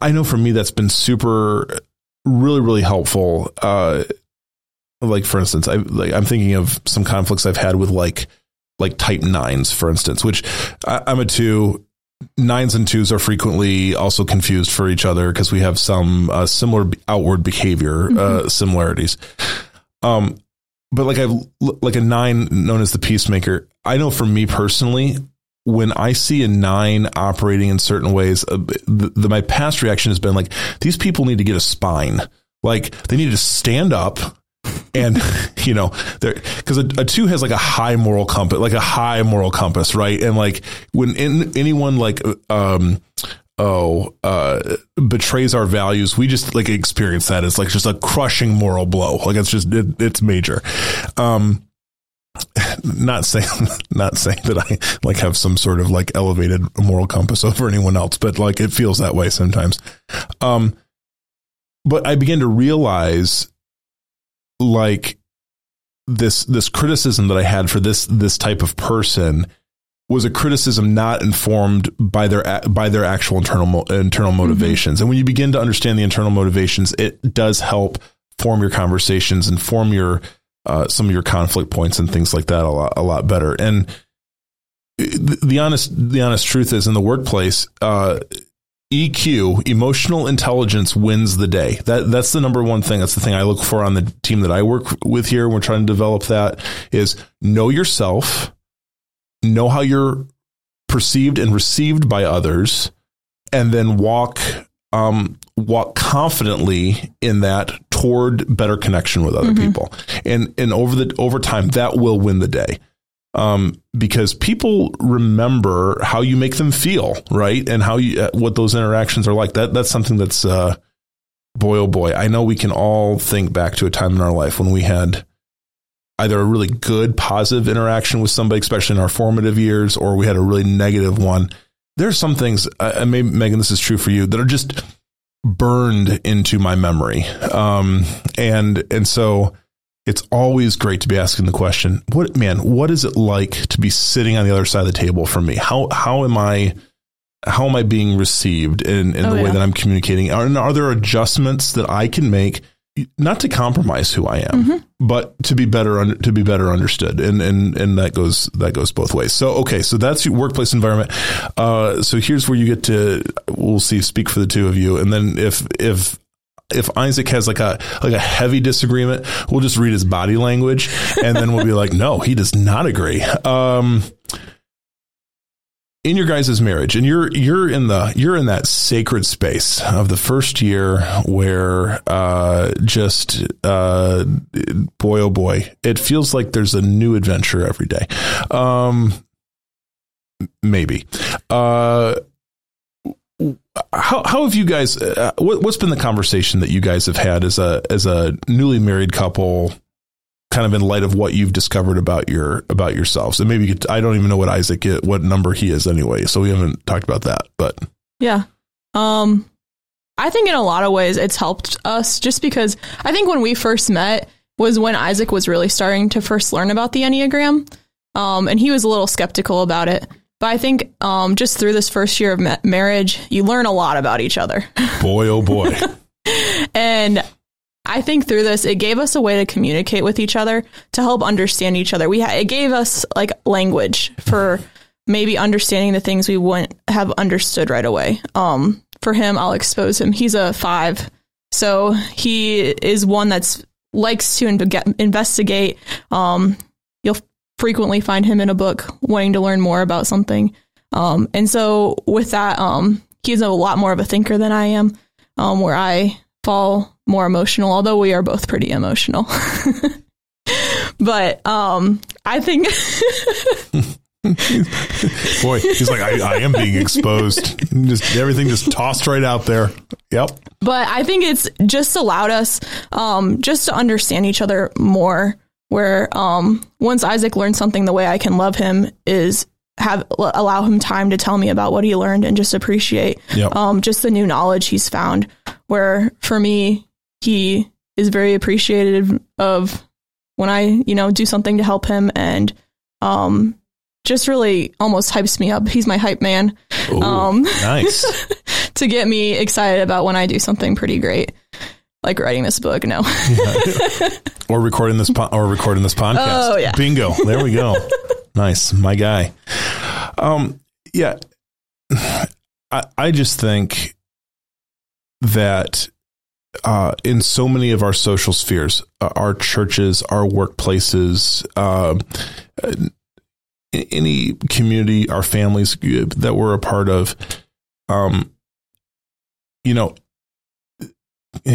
I know for me that's been super, really, really helpful. Uh, like for instance, I like I'm thinking of some conflicts I've had with like like type nines, for instance, which I, I'm a two. Nines and twos are frequently also confused for each other because we have some uh, similar outward behavior uh, similarities. Um, but like I've like a nine known as the peacemaker. I know for me personally, when I see a nine operating in certain ways, uh, the, the, my past reaction has been like, these people need to get a spine. Like they need to stand up and (laughs) you know because a, a two has like a high moral compass like a high moral compass right and like when in, anyone like um oh uh betrays our values. We just like experience that it's like just a crushing moral blow. Like it's just it, it's major. Um (laughs) not saying (laughs) not saying that i like have some sort of like elevated moral compass over anyone else but like it feels that way sometimes. Um but i began to realize like this this criticism that I had for this this type of person was a criticism not informed by their by their actual internal internal motivations. And when you begin to understand the internal motivations, it does help form your conversations and form your uh, some of your conflict points and things like that a lot a lot better. And the, the honest the honest truth is in the workplace, uh, EQ, emotional intelligence wins the day. That that's the number one thing. That's the thing I look for on the team that I work with here. We're trying to develop that is know yourself, know how you're perceived and received by others, and then walk um, walk confidently in that toward better connection with other people. And and over the over time, that will win the day um, because people remember how you make them feel, right, and how you uh, what those interactions are like. That that's something that's uh, boy oh boy. I know we can all think back to a time in our life when we had either a really good positive interaction with somebody, especially in our formative years, or we had a really negative one. There's some things, uh, and maybe Megan, this is true for you, that are just burned into my memory, um, and and so it's always great to be asking the question, what man, what is it like to be sitting on the other side of the table from me? How how am I how am I being received in, in Oh, the way yeah. that I'm communicating? Are, are there adjustments that I can make not to compromise who I am, Mm-hmm. but to be better to be better understood, and and and that goes that goes both ways. So okay, so that's your workplace environment. Uh, so here's where you get to we'll see speak for the two of you, and then if if if Isaac has like a like a heavy disagreement, we'll just read his body language, and then we'll be like, (laughs) no, he does not agree. Um, in your guys' marriage, and you're you're in the you're in that sacred space of the first year where uh, just uh, boy oh boy, it feels like there's a new adventure every day. Um, maybe. Uh, how how have you guys? Uh, what, what's been the conversation that you guys have had as a as a newly married couple? Kind of in light of what you've discovered about your about yourselves, and maybe you could, I don't even know what Isaac what number he is anyway, so we haven't talked about that. But Yeah. Um I think in a lot of ways it's helped us just because I think when we first met was when Isaac was really starting to first learn about the Enneagram. Um and he was a little skeptical about it. But I think um just through this first year of ma- marriage, you learn a lot about each other. (laughs) boy, oh boy, And I think through this, it gave us a way to communicate with each other to help understand each other. We ha- it gave us like language for maybe understanding the things we wouldn't have understood right away. Um, for him, I'll expose him. He's a five, so he is one that's likes to in- investigate. Um, you'll frequently find him in a book wanting to learn more about something. Um, and so with that, um, he's a lot more of a thinker than I am. Um, where I fall more emotional, although we are both pretty emotional. (laughs) but um, I think (laughs) Boy, he's like, I, I am being exposed. Just everything just tossed right out there. Yep. but I think it's just allowed us um, just to understand each other more. Where um, once Isaac learned something, the way I can love him is have allow him time to tell me about what he learned and just appreciate Yep. um, just the new knowledge he's found. Where for me, he is very appreciative of when I you know do something to help him and um, just really almost hypes me up. He's my hype man Ooh, um, nice. (laughs) to get me excited about when I do something pretty great, like writing this book. No, (laughs) Or recording this po- or recording this podcast. Oh, yeah. Bingo. There we go. (laughs) nice. My guy. Um yeah. (sighs) I I just think that uh, in so many of our social spheres, uh, our churches, our workplaces, uh, any community, our families that we're a part of, um, you know,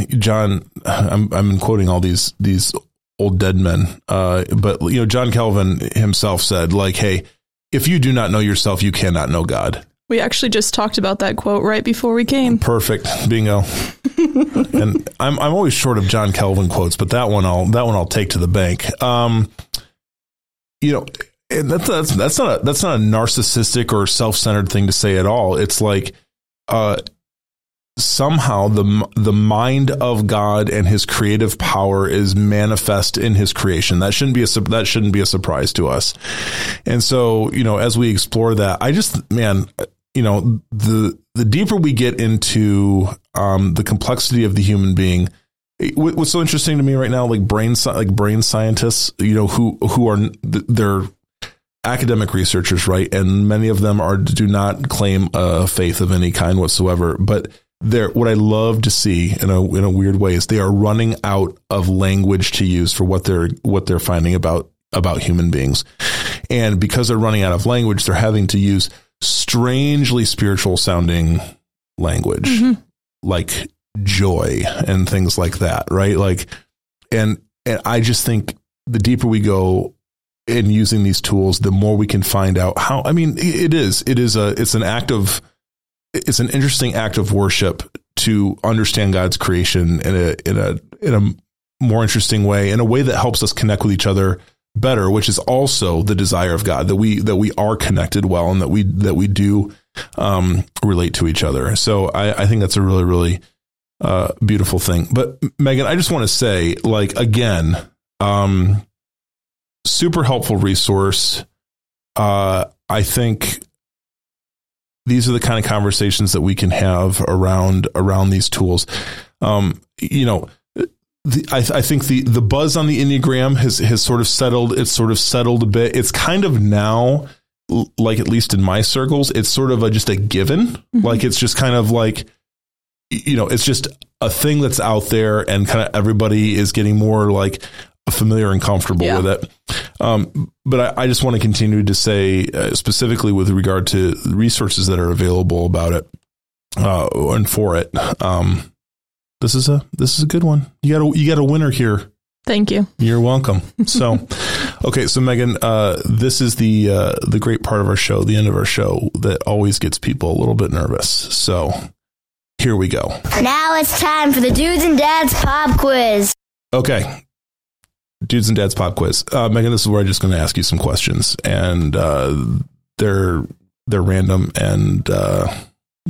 John, I'm I'm quoting all these these old dead men, uh, but you know, John Calvin himself said, like, hey, if you do not know yourself, you cannot know God. We actually just talked about that quote right before we came. Perfect, bingo. (laughs) and I'm I'm always short of John Calvin quotes, but that one I'll that one I'll take to the bank. Um, you know, and that's that's that's not a that's not a narcissistic or self centered thing to say at all. It's like, uh, somehow the the mind of God and His creative power is manifest in His creation. That shouldn't be a that shouldn't be a surprise to us. And so, you know, as we explore that, I just man, you know, the the deeper we get into um, the complexity of the human being. it- What's so interesting to me right now, like brain, like brain scientists, you know, who who are they're academic researchers, right? And many of them are do not claim a faith of any kind whatsoever. But they're what I love to see in a in a weird way is they are running out of language to use for what they're what they're finding about about human beings. And because they're running out of language, they're having to use strangely spiritual sounding language mm-hmm. like joy and things like that, right? Like and and I just think the deeper we go in using these tools, the more we can find out how. I mean, it is it is a it's an act of it's an interesting act of worship to understand God's creation in a in a in a more interesting way, in a way that helps us connect with each other better, which is also the desire of God that we that we are connected well and that we that we do um, relate to each other. So I, I think that's a really really uh, beautiful thing. But Megan, I just want to say, like again, um, super helpful resource. Uh, I think these are the kind of conversations that we can have around around these tools. Um, you know, the, I, I think the the buzz on the enneagram has has sort of settled. It's sort of settled a bit. It's kind of now, like at least in my circles, it's sort of a, just a given. Like it's just kind of like you know, it's just a thing that's out there, and kind of everybody is getting more like familiar and comfortable Yeah. with it. Um, but I, I just want to continue to say, uh, specifically with regard to resources that are available about it uh, and for it. Um, this is a this is a good one. You got a you got a winner here. Thank you. You're welcome. (laughs) So, okay, so Megan, uh, this is the uh, the great part of our show, the end of our show that always gets people a little bit nervous. So, here we go. Now it's time for the Dudes and Dads Pop Quiz. Okay. Dudes and Dads pop quiz. Uh, Megan, this is where I'm just going to ask you some questions, and uh, they're they're random, and uh,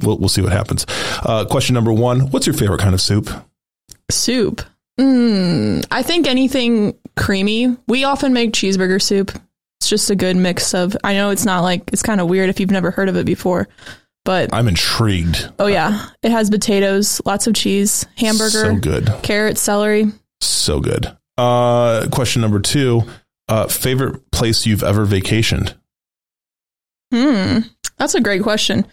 we'll we'll see what happens. Uh, question number one: What's your favorite kind of soup? Soup. Mm, I think anything creamy. We often make cheeseburger soup. It's just a good mix of. I know it's not like it's kind of weird if you've never heard of it before, but I'm intrigued. oh yeah, it has potatoes, lots of cheese, hamburger, So good, carrots, celery. so good. Uh, question number two: uh, Favorite place you've ever vacationed? Hmm, that's a great question.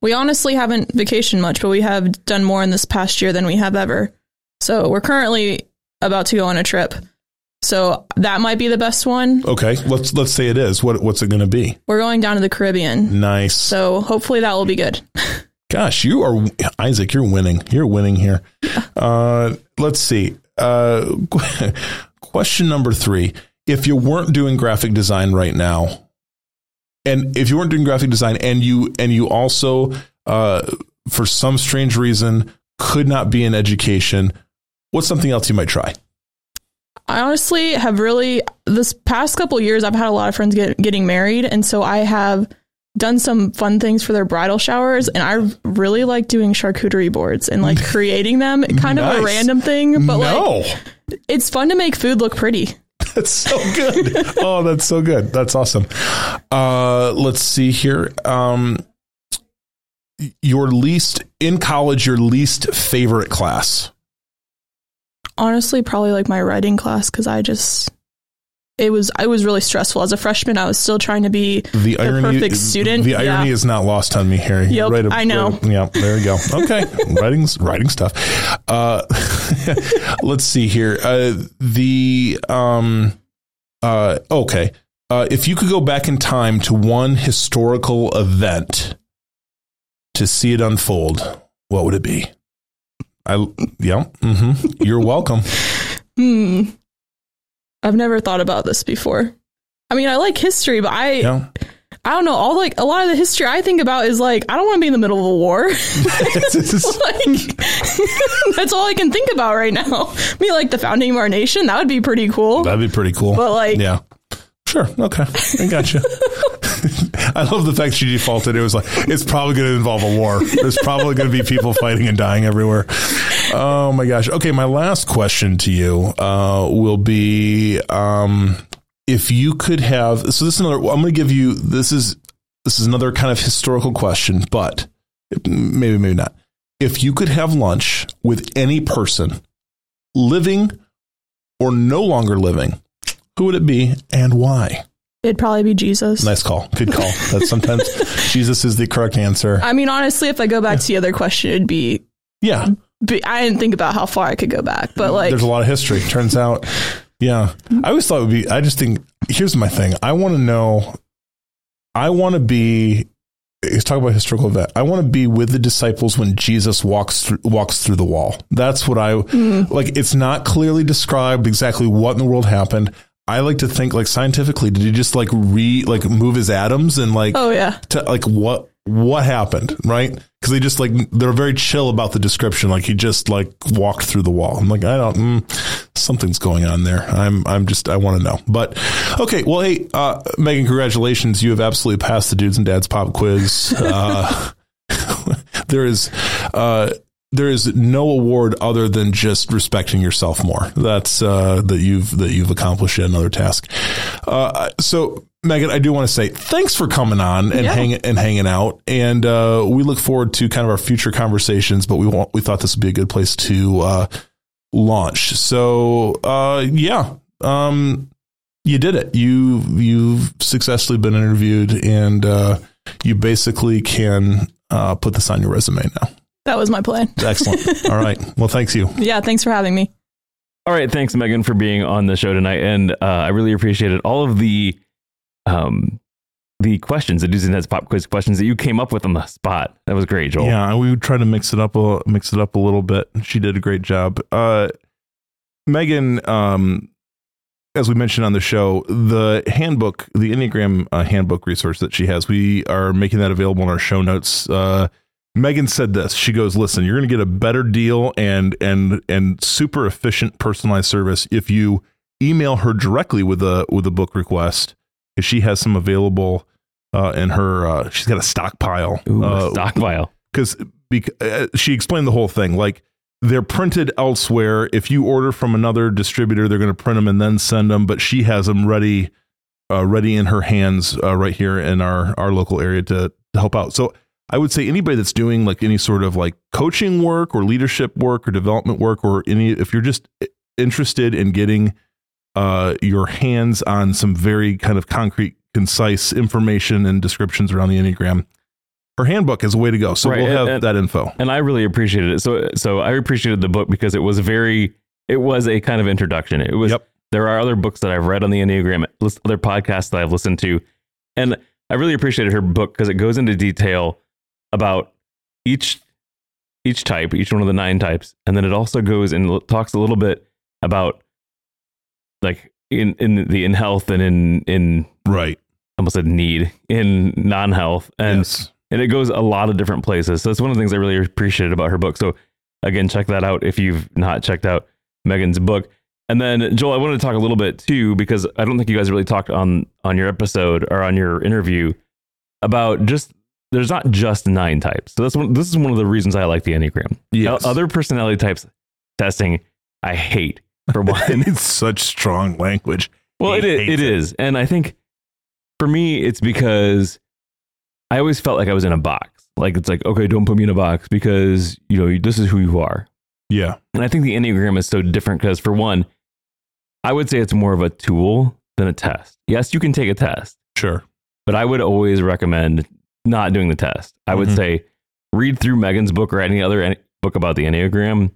We honestly haven't vacationed much, but we have done more in this past year than we have ever. So we're currently about to go on a trip. So that might be the best one. Okay, let's let's say it is. What what's it going to be? We're going down to the Caribbean. Nice. So hopefully that will be good. (laughs) Gosh, you are Isaac. You're winning. You're winning here. (laughs) Uh, let's see. Uh, (laughs) question number three: if you weren't doing graphic design right now, and if you weren't doing graphic design and you and you also uh, for some strange reason could not be in education, what's something else you might try? I honestly have really this past couple years I've had a lot of friends get, getting married. And so I have done some fun things for their bridal showers. And I really like doing charcuterie boards and like (laughs) creating them. Kind of a random thing but no, like it's fun to make food look pretty. (laughs) that's so good. oh, that's so good. That's awesome. Uh, let's see here. Um, your least in college, your least favorite class. Honestly, probably like my writing class cuz I just it was I was really stressful as a freshman. I was still trying to be The irony, perfect student, The irony yeah. is not lost on me, Harry. Yep, Right, I know. right- yeah, there we go. Okay, (laughs) writing's writing stuff. Uh, (laughs) let's see here. Uh, the um, uh, okay. Uh, if you could go back in time to one historical event to see it unfold, what would it be? I yeah. hmm You're welcome. (laughs) Hmm. I've never thought about this before. I mean, I like history, but I Yeah. I don't know. All like a lot of the history I think about is like I don't want to be in the middle of a war. (laughs) (laughs) like (laughs) that's all I can think about right now. Me like the founding of our nation. That would be pretty cool. That'd be pretty cool. But like Yeah. Sure. Okay. I got you. (laughs) (laughs) I love the fact she defaulted. It was like, it's probably going to involve a war. There's probably going to be people fighting and dying everywhere. Oh my gosh. Okay. My last question to you uh, will be um, if you could have, so this is another, I'm going to give you, this is, this is another kind of historical question, but maybe, maybe not. If you could have lunch with any person living or no longer living, who would it be and why? it'd probably be Jesus. Nice call. Good call. That sometimes (laughs) Jesus is the correct answer. I mean, honestly, if I go back to the other question, it'd be, Yeah. be. I didn't think about how far I could go back, but like There's a lot of history. Turns out. Yeah. I always thought it would be, I just think, here's my thing. I want to know, I want to be, let's talk about historical event. I want to be with the disciples when Jesus walks through, walks through the wall. That's what I, mm-hmm. like, it's not clearly described exactly what in the world happened. I like to think like scientifically, did he just like re, like move his atoms and like, oh yeah, to like what what happened, right? Because they just like they're very chill about the description. Like he just like walked through the wall. I'm like, I don't, mm, something's going on there. I'm I'm just I want to know. But okay, well, hey, uh, Megan, congratulations, you have absolutely passed the dudes and dads pop quiz. Uh, (laughs) there is. Uh, there is no award other than just respecting yourself more. That's uh, that you've that you've accomplished yet another task. Uh, so, Megan, I do want to say thanks for coming on and Yeah. hanging and hanging out, and uh, we look forward to kind of our future conversations. But we want we thought this would be a good place to uh, launch. So, uh, yeah, um, you did it. You you've successfully been interviewed, and uh, you basically can uh, put this on your resume now. That was my plan. (laughs) Excellent. All right. Well, thanks you. Yeah, thanks for having me. All right, thanks Megan for being on the show tonight, and uh, I really appreciated all of the um the questions, the Dudes and Heads pop quiz questions that you came up with on the spot. That was great, Joel. Yeah, we would try to mix it up a mix it up a little bit. She did a great job. Uh, Megan, um, as we mentioned on the show, the handbook, the Enneagram uh, handbook resource that she has, we are making that available in our show notes. Megan said this. She goes, "Listen, you're going to get a better deal and and and super efficient personalized service if you email her directly with a with a book request. If she has some available uh, in her, uh, she's got a stockpile. Ooh, uh, stockpile. because bec- uh, she explained the whole thing. Like they're printed elsewhere. If you order from another distributor, they're going to print them and then send them. But she has them ready, uh, ready in her hands uh, right here in our our local area to, to help out. So I would say anybody that's doing like any sort of like coaching work or leadership work or development work or any if you're just interested in getting uh, your hands on some very kind of concrete, concise information and descriptions around the Enneagram. Her handbook is a way to go. So Right, we'll have and- that info. and I really appreciated it. So so I appreciated the book because it was very it was a kind of introduction. It was Yep. there are other books that I've read on the Enneagram, other podcasts that I've listened to, and I really appreciated her book because it goes into detail about each each type, each one of the nine types, and then it also goes and talks a little bit about like in in the in health and in in Right. almost said need in non health and yes. and it goes a lot of different places. So that's one of the things I really appreciated about her book. So again, check that out if you've not checked out Megan's book. And then Joel, I wanted to talk a little bit too because I don't think you guys really talked on on your episode or on your interview about just there's not just nine types. So that's one, this is one of the reasons I like the Enneagram. Yes. Other personality types testing I hate for one. (laughs) it's such strong language. Well, it is, it it. is, and I think for me, it's because I always felt like I was in a box. Like it's like, okay, don't put me in a box because you know this is who you are. Yeah. And I think the Enneagram is so different because, for one, I would say it's more of a tool than a test. Yes, you can take a test, Sure. but I would always recommend not doing the test. I would Mhm. say read through Megan's book or any other book about the Enneagram,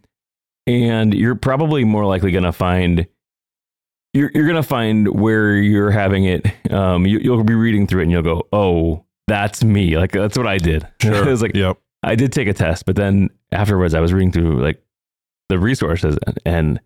and you're probably more likely going to find you're you're going to find where you're having it. Um, you, you'll be reading through it and you'll go, "Oh, that's me." Like that's what I did. (laughs) Sure. it was like Yep. I did take a test, but then afterwards I was reading through like the resources and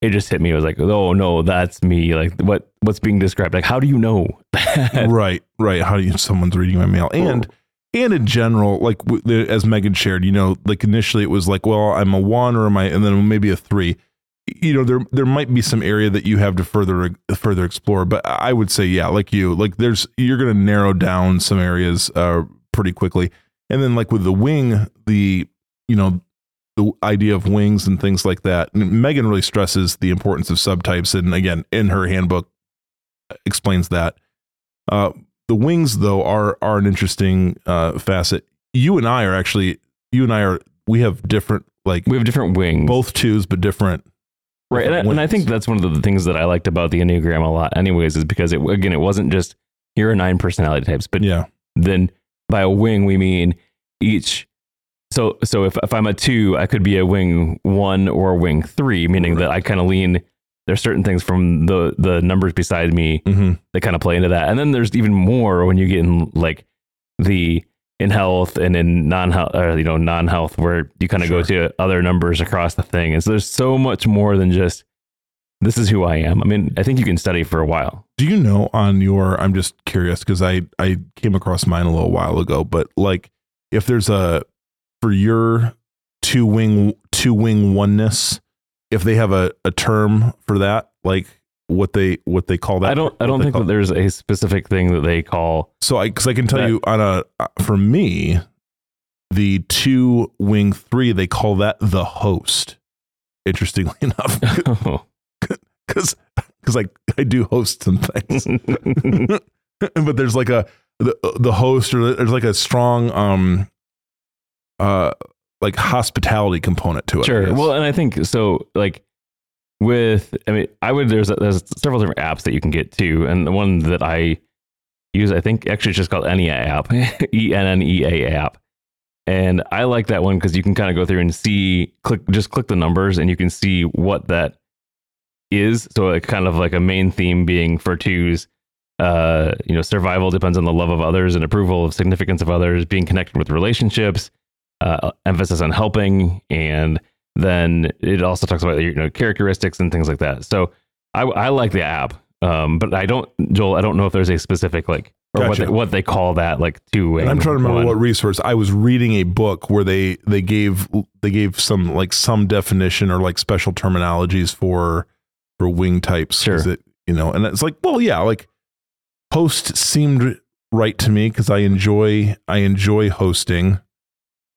it just hit me. It was like, oh no, that's me. Like what what's being described? Like how do you know (laughs) right. Right. How do you someone's reading my mail and and in general, like as Megan shared, you know, like initially it was like, well, I'm a one or am I, and then maybe a three. You know, there there might be some area that you have to further further explore, but I would say, yeah, like you, like there's you're to narrow down some areas uh, pretty quickly, and then like with the wing, the you know the idea of wings and things like that. And Megan really stresses the importance of subtypes, and again, in her handbook, explains that. Uh, the wings, though, are are an interesting uh, facet. You and I are actually, you and I are, we have different, like we have different wings. both twos, but different. right. And I, and I think that's one of the things that I liked about the Enneagram a lot anyways, is because it again it wasn't just here are nine personality types, but Yeah, then by a wing we mean each so so if, if i'm a two i could be a wing one or a wing three meaning that i kind of lean there's certain things from the the numbers beside me hmm that kind of play into that. And then there's even more when you get in like the in health and in non-health or you know non-health where you kind of go to other numbers across the thing. And so there's so much more than just this is who i am. I mean i think you can study for a while. Do you know on your? I'm just curious because I I came across mine a little while ago, but like if there's a for your two wing two wing oneness, if they have a, a term for that, like what they what they call that. i don't i don't think that there's a specific thing that they call So I because I can tell That- you on a uh, for me, the two wing three they call that the host. Interestingly (laughs) enough, (laughs) because because I I do host some things, (laughs) but there's like a the the host or there's like a strong um uh like hospitality component to it. Sure. Well, and I think so. Like with, I mean, I would. There's there's several different apps that you can get to, and the one that I use, I think, actually, it's just called Ennea app, (laughs) E N N E A app, and I like that one because you can kind of go through and see, click, just click the numbers, and you can see what that is. So, it kind of like a main theme being for twos. Uh, you know, survival depends on the love of others and approval of significance of others, being connected with relationships, uh, emphasis on helping, and then it also talks about you know characteristics and things like that. So I, I like the app, um, but I don't, Joel. I don't know if there's a specific like or what they, what they call that like two. And I'm trying to remember what resource I was reading a book where they they gave they gave some like some definition or like special terminologies for for wing types. Sure. It you know? And it's like, well, yeah, like host seemed right to me because I enjoy I enjoy hosting.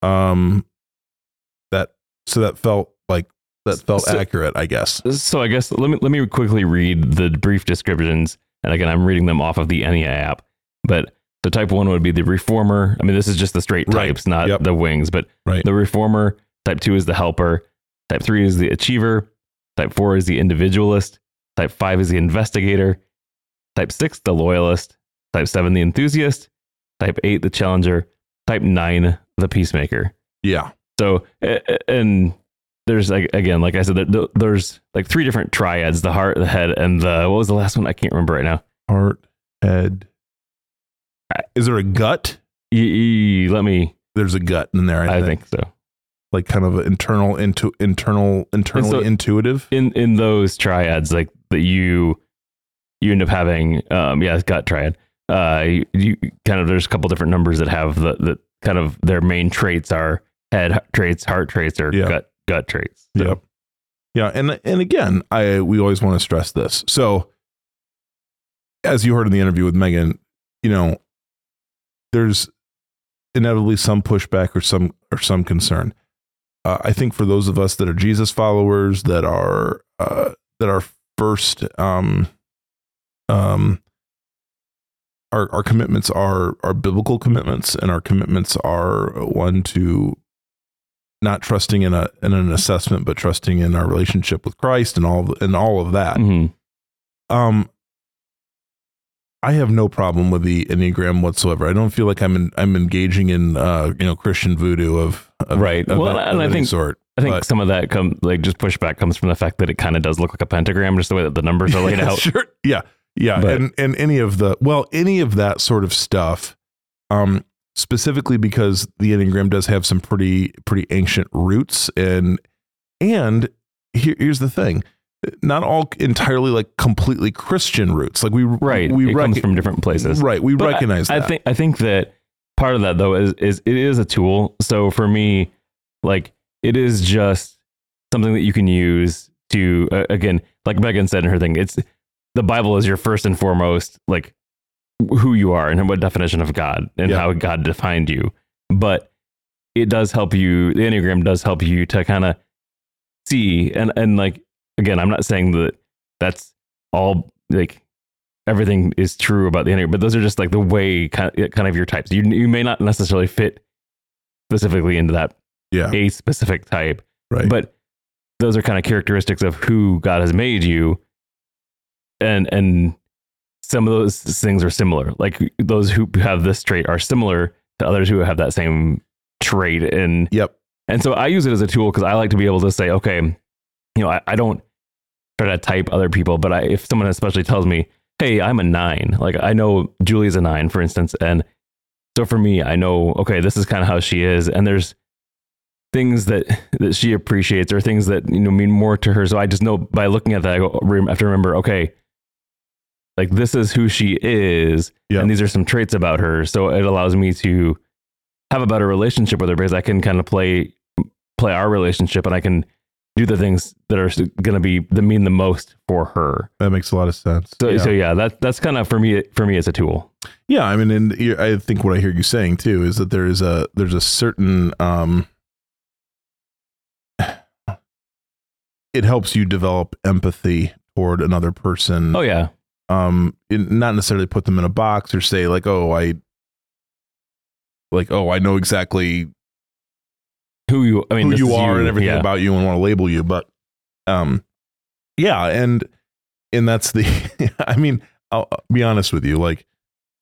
Um, that so that felt like that felt So- accurate, I guess. So I guess let me let me quickly read the brief descriptions, and again, I'm reading them off of the Ennea app. But the type one would be the reformer. I mean, this is just the straight Right. types, not Yep. the wings. But Right. the reformer. Type two is the helper. Type three is the achiever. Type four is the individualist. Type five is the investigator. Type six, the loyalist. Type seven, the enthusiast. Type eight, the challenger. Type nine, the peacemaker. Yeah. So, and there's like again, like I said, there's like three different triads: the heart, the head, and the what was the last one? I can't remember right now. Heart, head. Is there a gut? E- e- let me. There's a gut in there. I, I think. think so. like kind of internal into internal internally so- intuitive. In in those triads, like that you you end up having um yeah gut triad uh you, you kind of there's a couple different numbers that have the the kind of their main traits are head traits heart traits or Yeah. gut gut traits So, Yep. Yeah, and and again, I we always want to stress this. So, as you heard in the interview with Megan, you know, there's inevitably some pushback or some or some concern. Uh, I think for those of us that are Jesus followers, that are uh, that are first, um, um, our our commitments are are biblical commitments, and our commitments are one to not trusting in a in an assessment, but trusting in our relationship with Christ and all and all of that. mhm. Um, I have no problem with the Enneagram whatsoever. I don't feel like I'm in, I'm engaging in uh, you know Christian voodoo of, of Right. of, Well, of and I any think- sort. I think But- some of that come like just pushback comes from the fact that it kind of does look like a pentagram, just the way that the numbers are laid (laughs) Yeah, out. Sure. Yeah. Yeah. But- and and any of the well, any of that sort of stuff, um, specifically because the Enneagram does have some pretty pretty ancient roots and and here, here's the thing. Not all entirely like completely Christian roots. Like we Right. we it rec- comes from different places. right. We But I- recognize I, that. think I think that part of that though is is it is a tool. So for me, like it is just something that you can use to uh, again, like Megan said in her thing. It's the Bible is your first and foremost like who you are and what definition of God and Yeah. how God defined you. But it does help you. The Enneagram does help you to kind of see and and like again, I'm not saying that that's all like everything is true about the Enneagram, but those are just like the way kind of, kind of your types. You you may not necessarily fit specifically into that yeah. a specific type, Right. but those are kind of characteristics of who God has made you, and and some of those things are similar. Like those who have this trait are similar to others who have that same trait, and yep. and so I use it as a tool because I like to be able to say, okay, you know, I, I don't try to type other people, but I, if someone especially tells me, hey, I'm a nine, like I know Julie's a nine, for instance. And so for me, I know, okay, this is kind of how she is. And there's things that, that she appreciates or things that, you know, mean more to her. So I just know by looking at that, I go, rem- I have to remember, okay, like this is who she is. Yeah. And these are some traits about her. So it allows me to have a better relationship with her because I can kind of play play our relationship and I can do the things that are going to be that mean the most for her. That makes a lot of sense. So yeah. so yeah, that that's kind of for me for me as a tool. Yeah, I mean, and I think what I hear you saying too is that there is a there's a certain um, (sighs) it helps you develop empathy toward another person. Oh yeah. Um, not necessarily put them in a box or say like, oh, I like, oh, I know exactly Who you I mean who you are and everything yeah. about you and want to label you, but um, yeah, and and that's the. (laughs) I mean, I'll, I'll be honest with you, like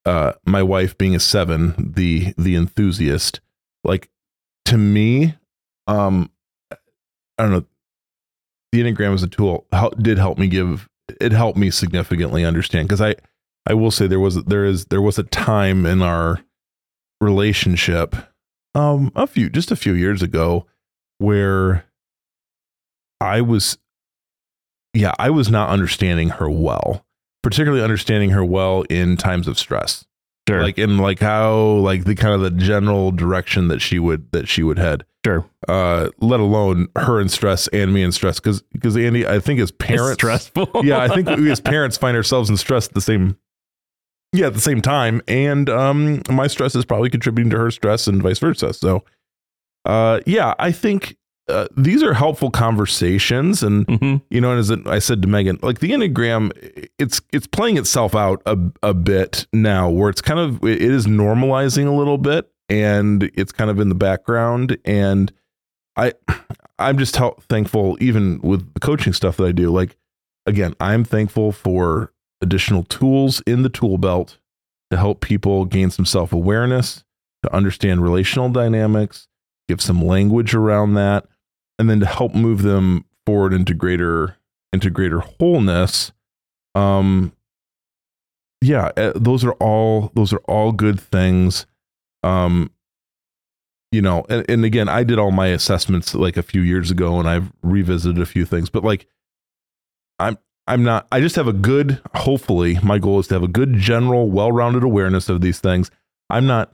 uh, my wife being a seven, the the enthusiast, like to me, um, I don't know. The enneagram as a tool hel- did help me give it helped me significantly understand because I I will say there was there is there was a time in our relationship um a few just a few years ago where I was yeah, I was not understanding her well. Particularly understanding her well in times of stress. Sure. Like in like how like the kind of the general direction that she would that she would head. sure. Uh let alone her in stress and me in stress cuz cuz Andy I think as It's parents stressful. (laughs) yeah, I think we as parents find ourselves in stress at the same yeah, at the same time. And um my stress is probably contributing to her stress and vice versa. So uh yeah, I think uh, these are helpful conversations and hmm you know, and as I said to Megan, like the Enneagram, it's it's playing itself out a, a bit now, where it's kind of it is normalizing a little bit, and it's kind of in the background. And I, I'm just hel- thankful, even with the coaching stuff that I do. Like again, I'm thankful for additional tools in the tool belt to help people gain some self awareness, to understand relational dynamics, give some language around that, and then to help move them forward into greater into greater wholeness um yeah uh, those are all those are all good things um you know and, and again i did all my assessments like a few years ago and i've revisited a few things but like i'm I'm not. I just have a good. Hopefully, my goal is to have a good general, well-rounded awareness of these things. I'm not.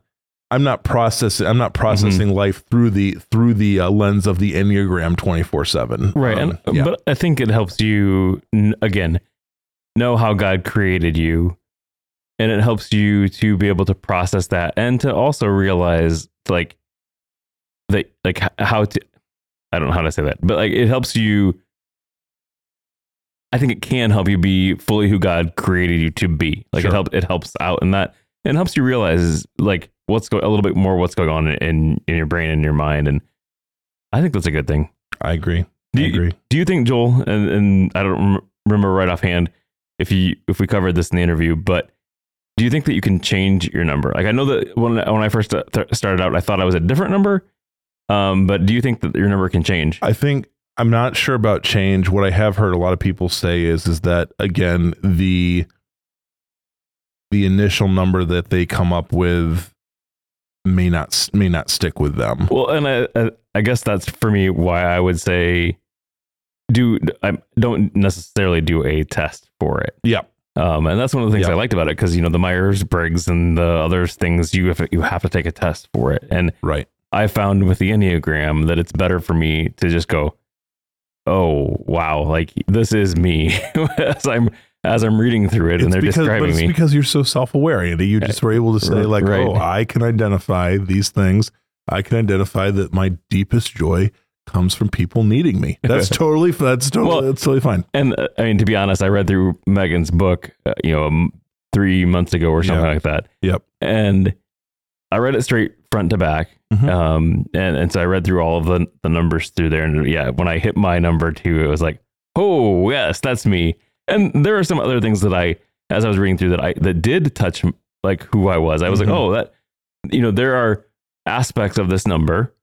I'm not processing. I'm not processing life through the through the uh, lens of the Enneagram 24 seven. Right. Um, and yeah. but I think it helps you n- again know how God created you and it helps you to be able to process that and to also realize like that like how to I don't know how to say that, but like it helps you I think it can help you be fully who God created you to be. Like Sure. it helps it helps out in that and it helps you realize like what's going a little bit more what's going on in in your brain and your mind and I think that's a good thing. I agree. Do I you, agree. do you think Joel and, and I don't rem- remember right offhand if you if we covered this in the interview, but do you think that you can change your number? Like I know that when when I first th- started out, I thought I was a different number. Um, but do you think that your number can change? I think I'm not sure about change. What I have heard a lot of people say is is that again the the initial number that they come up with may not may not stick with them. Well, and I, I guess that's for me why I would say do I don't necessarily do a test for it. Yeah. Um, and that's one of the things Yeah. I liked about it because you know the Myers Briggs and the other things you have you have to take a test for it, and Right. I found with the Enneagram that it's better for me to just go, oh wow, like this is me (laughs) as I'm as I'm reading through it and they're because, but describing it's me. because you're so self-aware, Andy. You just were able to say like, Right. "Oh, I can identify these things. I can identify that my deepest joy comes from people needing me." That's (laughs) totally that's totally Well, that's totally fine. And uh, I mean, to be honest, I read through Megan's book, uh, you know, um, three months ago or something Yeah. like that. Yep. And I read it straight front to back. Mhm. Um, and, and so I read through all of the, the numbers through there. And yeah, when I hit my number two, it was like, oh, yes, that's me. And there are some other things that I, as I was reading through that I, that did touch like who I was. I was Mhm. like, oh, that, you know, there are aspects of this number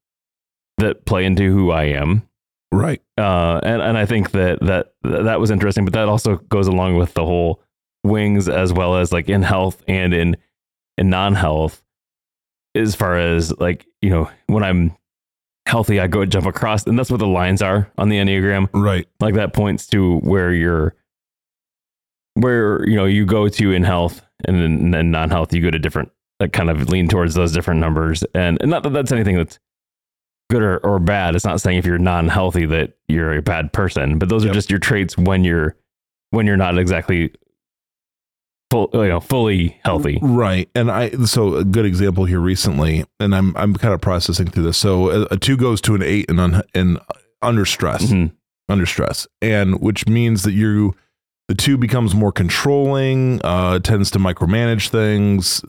that play into who I am Right. uh, and and I think that that that was interesting, but that also goes along with the whole wings as well as like in health and in in non health, as far as like you know when I'm healthy, I go jump across, and that's what the lines are on the enneagram. Right. Like that points to where you're where you know you go to in health, and then then non health you go to different like kind of lean towards those different numbers, and, and not that that's anything that's good or, or bad. It's not saying if you're non-healthy that you're a bad person, but those are just your traits when you're when you're not exactly full, you know, fully healthy. Right. And I so a good example here recently, and I'm I'm kind of processing through this. So a, a two goes to an eight and un, and under stress, Mhm. under stress, and which means that you the two becomes more controlling, uh, tends to micromanage things,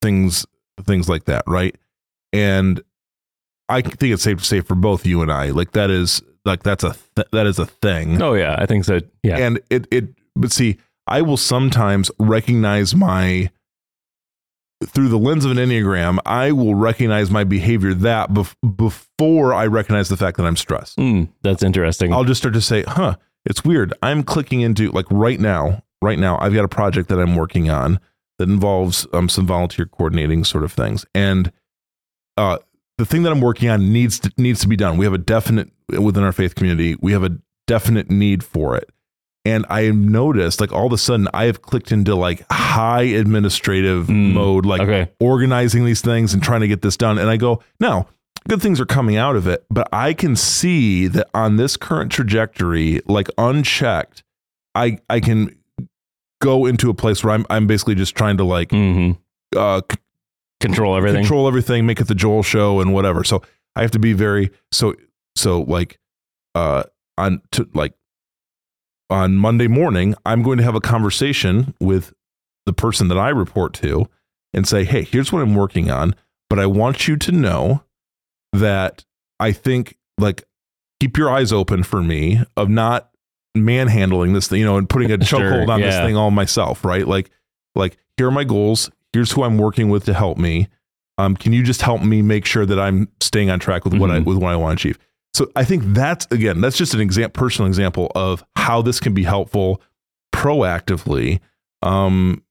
things things like that, right? And I think it's safe to say for both you and I, like that is like that's a th- that is a thing Oh yeah, I think so. Yeah. and it it but see i will sometimes recognize my through the lens of an enneagram i will recognize my behavior that bef- before i recognize the fact that i'm stressed Mm, that's interesting. i'll just start to say huh it's weird. I'm clicking into like right now right now i've got a project that i'm working on that involves um, some volunteer coordinating sort of things. And uh the thing that i'm working on needs to needs to be done. We have a definite within our faith community we have a definite need for it. And i noticed like all of a sudden i have clicked into like high administrative Mm, mode like okay. organizing these things and trying to get this done. And I go, now, good things are coming out of it, but I can see that on this current trajectory, like unchecked, I I can go into a place where I'm I'm basically just trying to like mm-hmm. uh c- Control everything. control everything, make it the Joel show and whatever. So I have to be very so so like uh on to like on Monday morning, I'm going to have a conversation with the person that I report to and say, "Hey, here's what I'm working on, but I want you to know that I think like keep your eyes open for me of not manhandling this thing, you know, and putting a (laughs) Sure, chokehold on this thing all myself, right? Like like here are my goals, here's who I'm working with to help me. Um, can you just help me make sure that I'm staying on track with what I Mhm. with what I want to achieve? So I think that's again, that's just an example, personal example of how this can be helpful proactively. Um,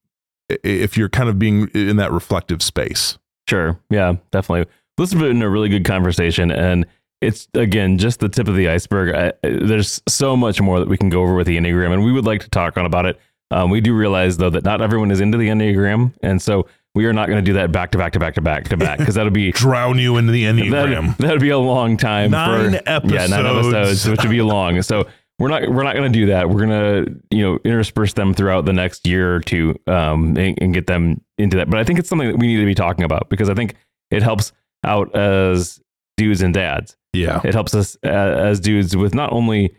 if you're kind of being in that reflective space. Sure. Yeah, definitely. This has been a really good conversation. And it's again just the tip of the iceberg. I, there's so much more that we can go over with the Enneagram, and we would like to talk on about it. Um, we do realize though that not everyone is into the Enneagram, and so we are not going to do that back to back to back to back to back because that'll be (laughs) Drown you in the Enneagram. That'd, that'd be a long time. Nine for, Yeah, nine episodes. episodes, which would be long. So we're not we're not going to do that. We're going to you know intersperse them throughout the next year or two, um, and, and get them into that. But I think it's something that we need to be talking about because I think it helps out as dudes and dads. yeah. It helps us uh, as dudes with not only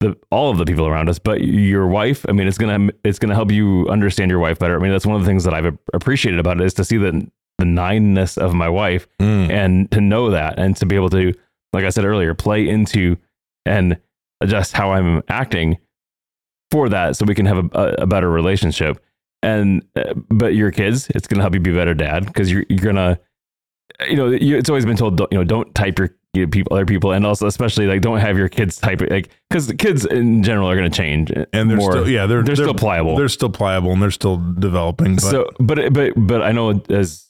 the all of the people around us, but your wife. I mean, it's gonna it's gonna help you understand your wife better. I mean, that's one of the things that I've appreciated about it is to see the the nineness of my wife Mm. and to know that and to be able to, like I said earlier, play into and adjust how I'm acting for that, so we can have a, a better relationship. And uh, but your kids, it's gonna help you be a better dad because you're you're gonna, you know, you, it's always been told, don't, you know, don't type your you know, people, other people, and also especially like don't have your kids type it, like because the kids in general are gonna change And they're more. still yeah, they're they're, still pliable. They're still pliable and they're still developing. But so, but but but I know as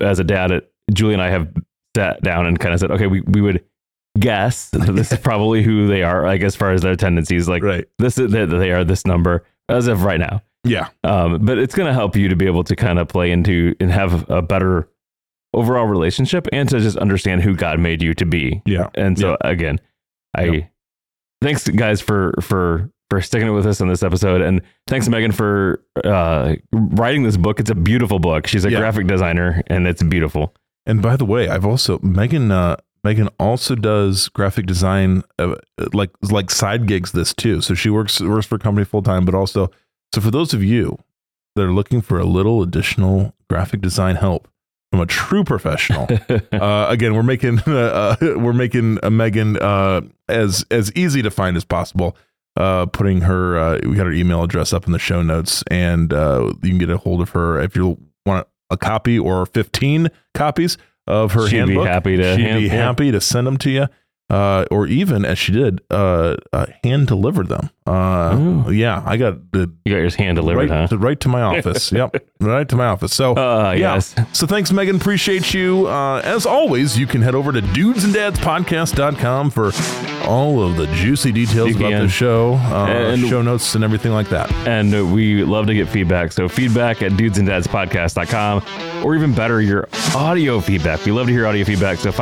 as a dad, Julie and I have sat down and kind of said, okay, we we would guess that this is (laughs) probably who they are, like as far as their tendencies, like right. this is that they are this number as of right now. Yeah. Um, but it's going to help you to be able to kind of play into and have a better overall relationship and to just understand who God made you to be. Yeah. And so again, I Yep. thanks guys for for for sticking it with us on this episode, and thanks Megan for uh, writing this book. It's a beautiful book. She's a Yeah. graphic designer, and it's beautiful. And by the way, I've also Megan. Uh, Megan also does graphic design, uh, like like side gigs. This too. So she works works for a company full time, but also. So for those of you that are looking for a little additional graphic design help from a true professional, (laughs) uh, again, we're making (laughs) uh, uh, we're making uh, Megan uh, as as easy to find as possible. Uh, putting her, uh, we got her email address up in the show notes, and uh, you can get a hold of her if you want a copy or fifteen copies of her She'd be happy to She'd hand- be happy to send them to you, uh, or even as she did, uh, uh, hand deliver them. Uh, Ooh. yeah, I got the you got yours hand delivered, right, huh? to, right to my office. (laughs) yep, right to my office. So Uh, yeah. yes. So thanks, Megan. Appreciate you. Uh, as always, you can head over to dudesanddadspodcast.com for all of the juicy details about the show, uh, And- show notes, and everything like that. and we love to get feedback. So feedback at dudesanddadspodcast.com or even better, your audio feedback. We love to hear audio feedback. So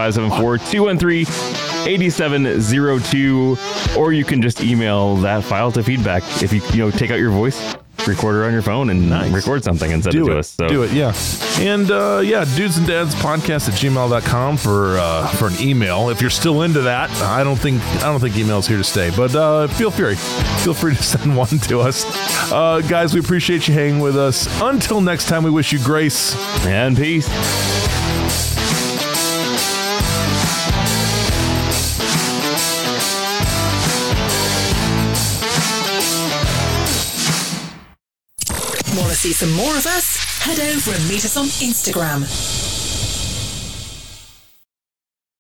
574-213-8702 or you can just email that file to feedback if you you know take out your voice recorder on your phone and Nice. record something and send Do it to it. us. So Do it, yeah. And uh, yeah, dudes and dads podcast at gmail.com for uh, for an email. If you're still into that, I don't think I don't think email's here to stay, but uh, feel free. Feel free to (laughs) send one to us. Uh, guys, we appreciate you hanging with us. Until next time, we wish you grace. and peace. See some more of us? Head over and meet us on Instagram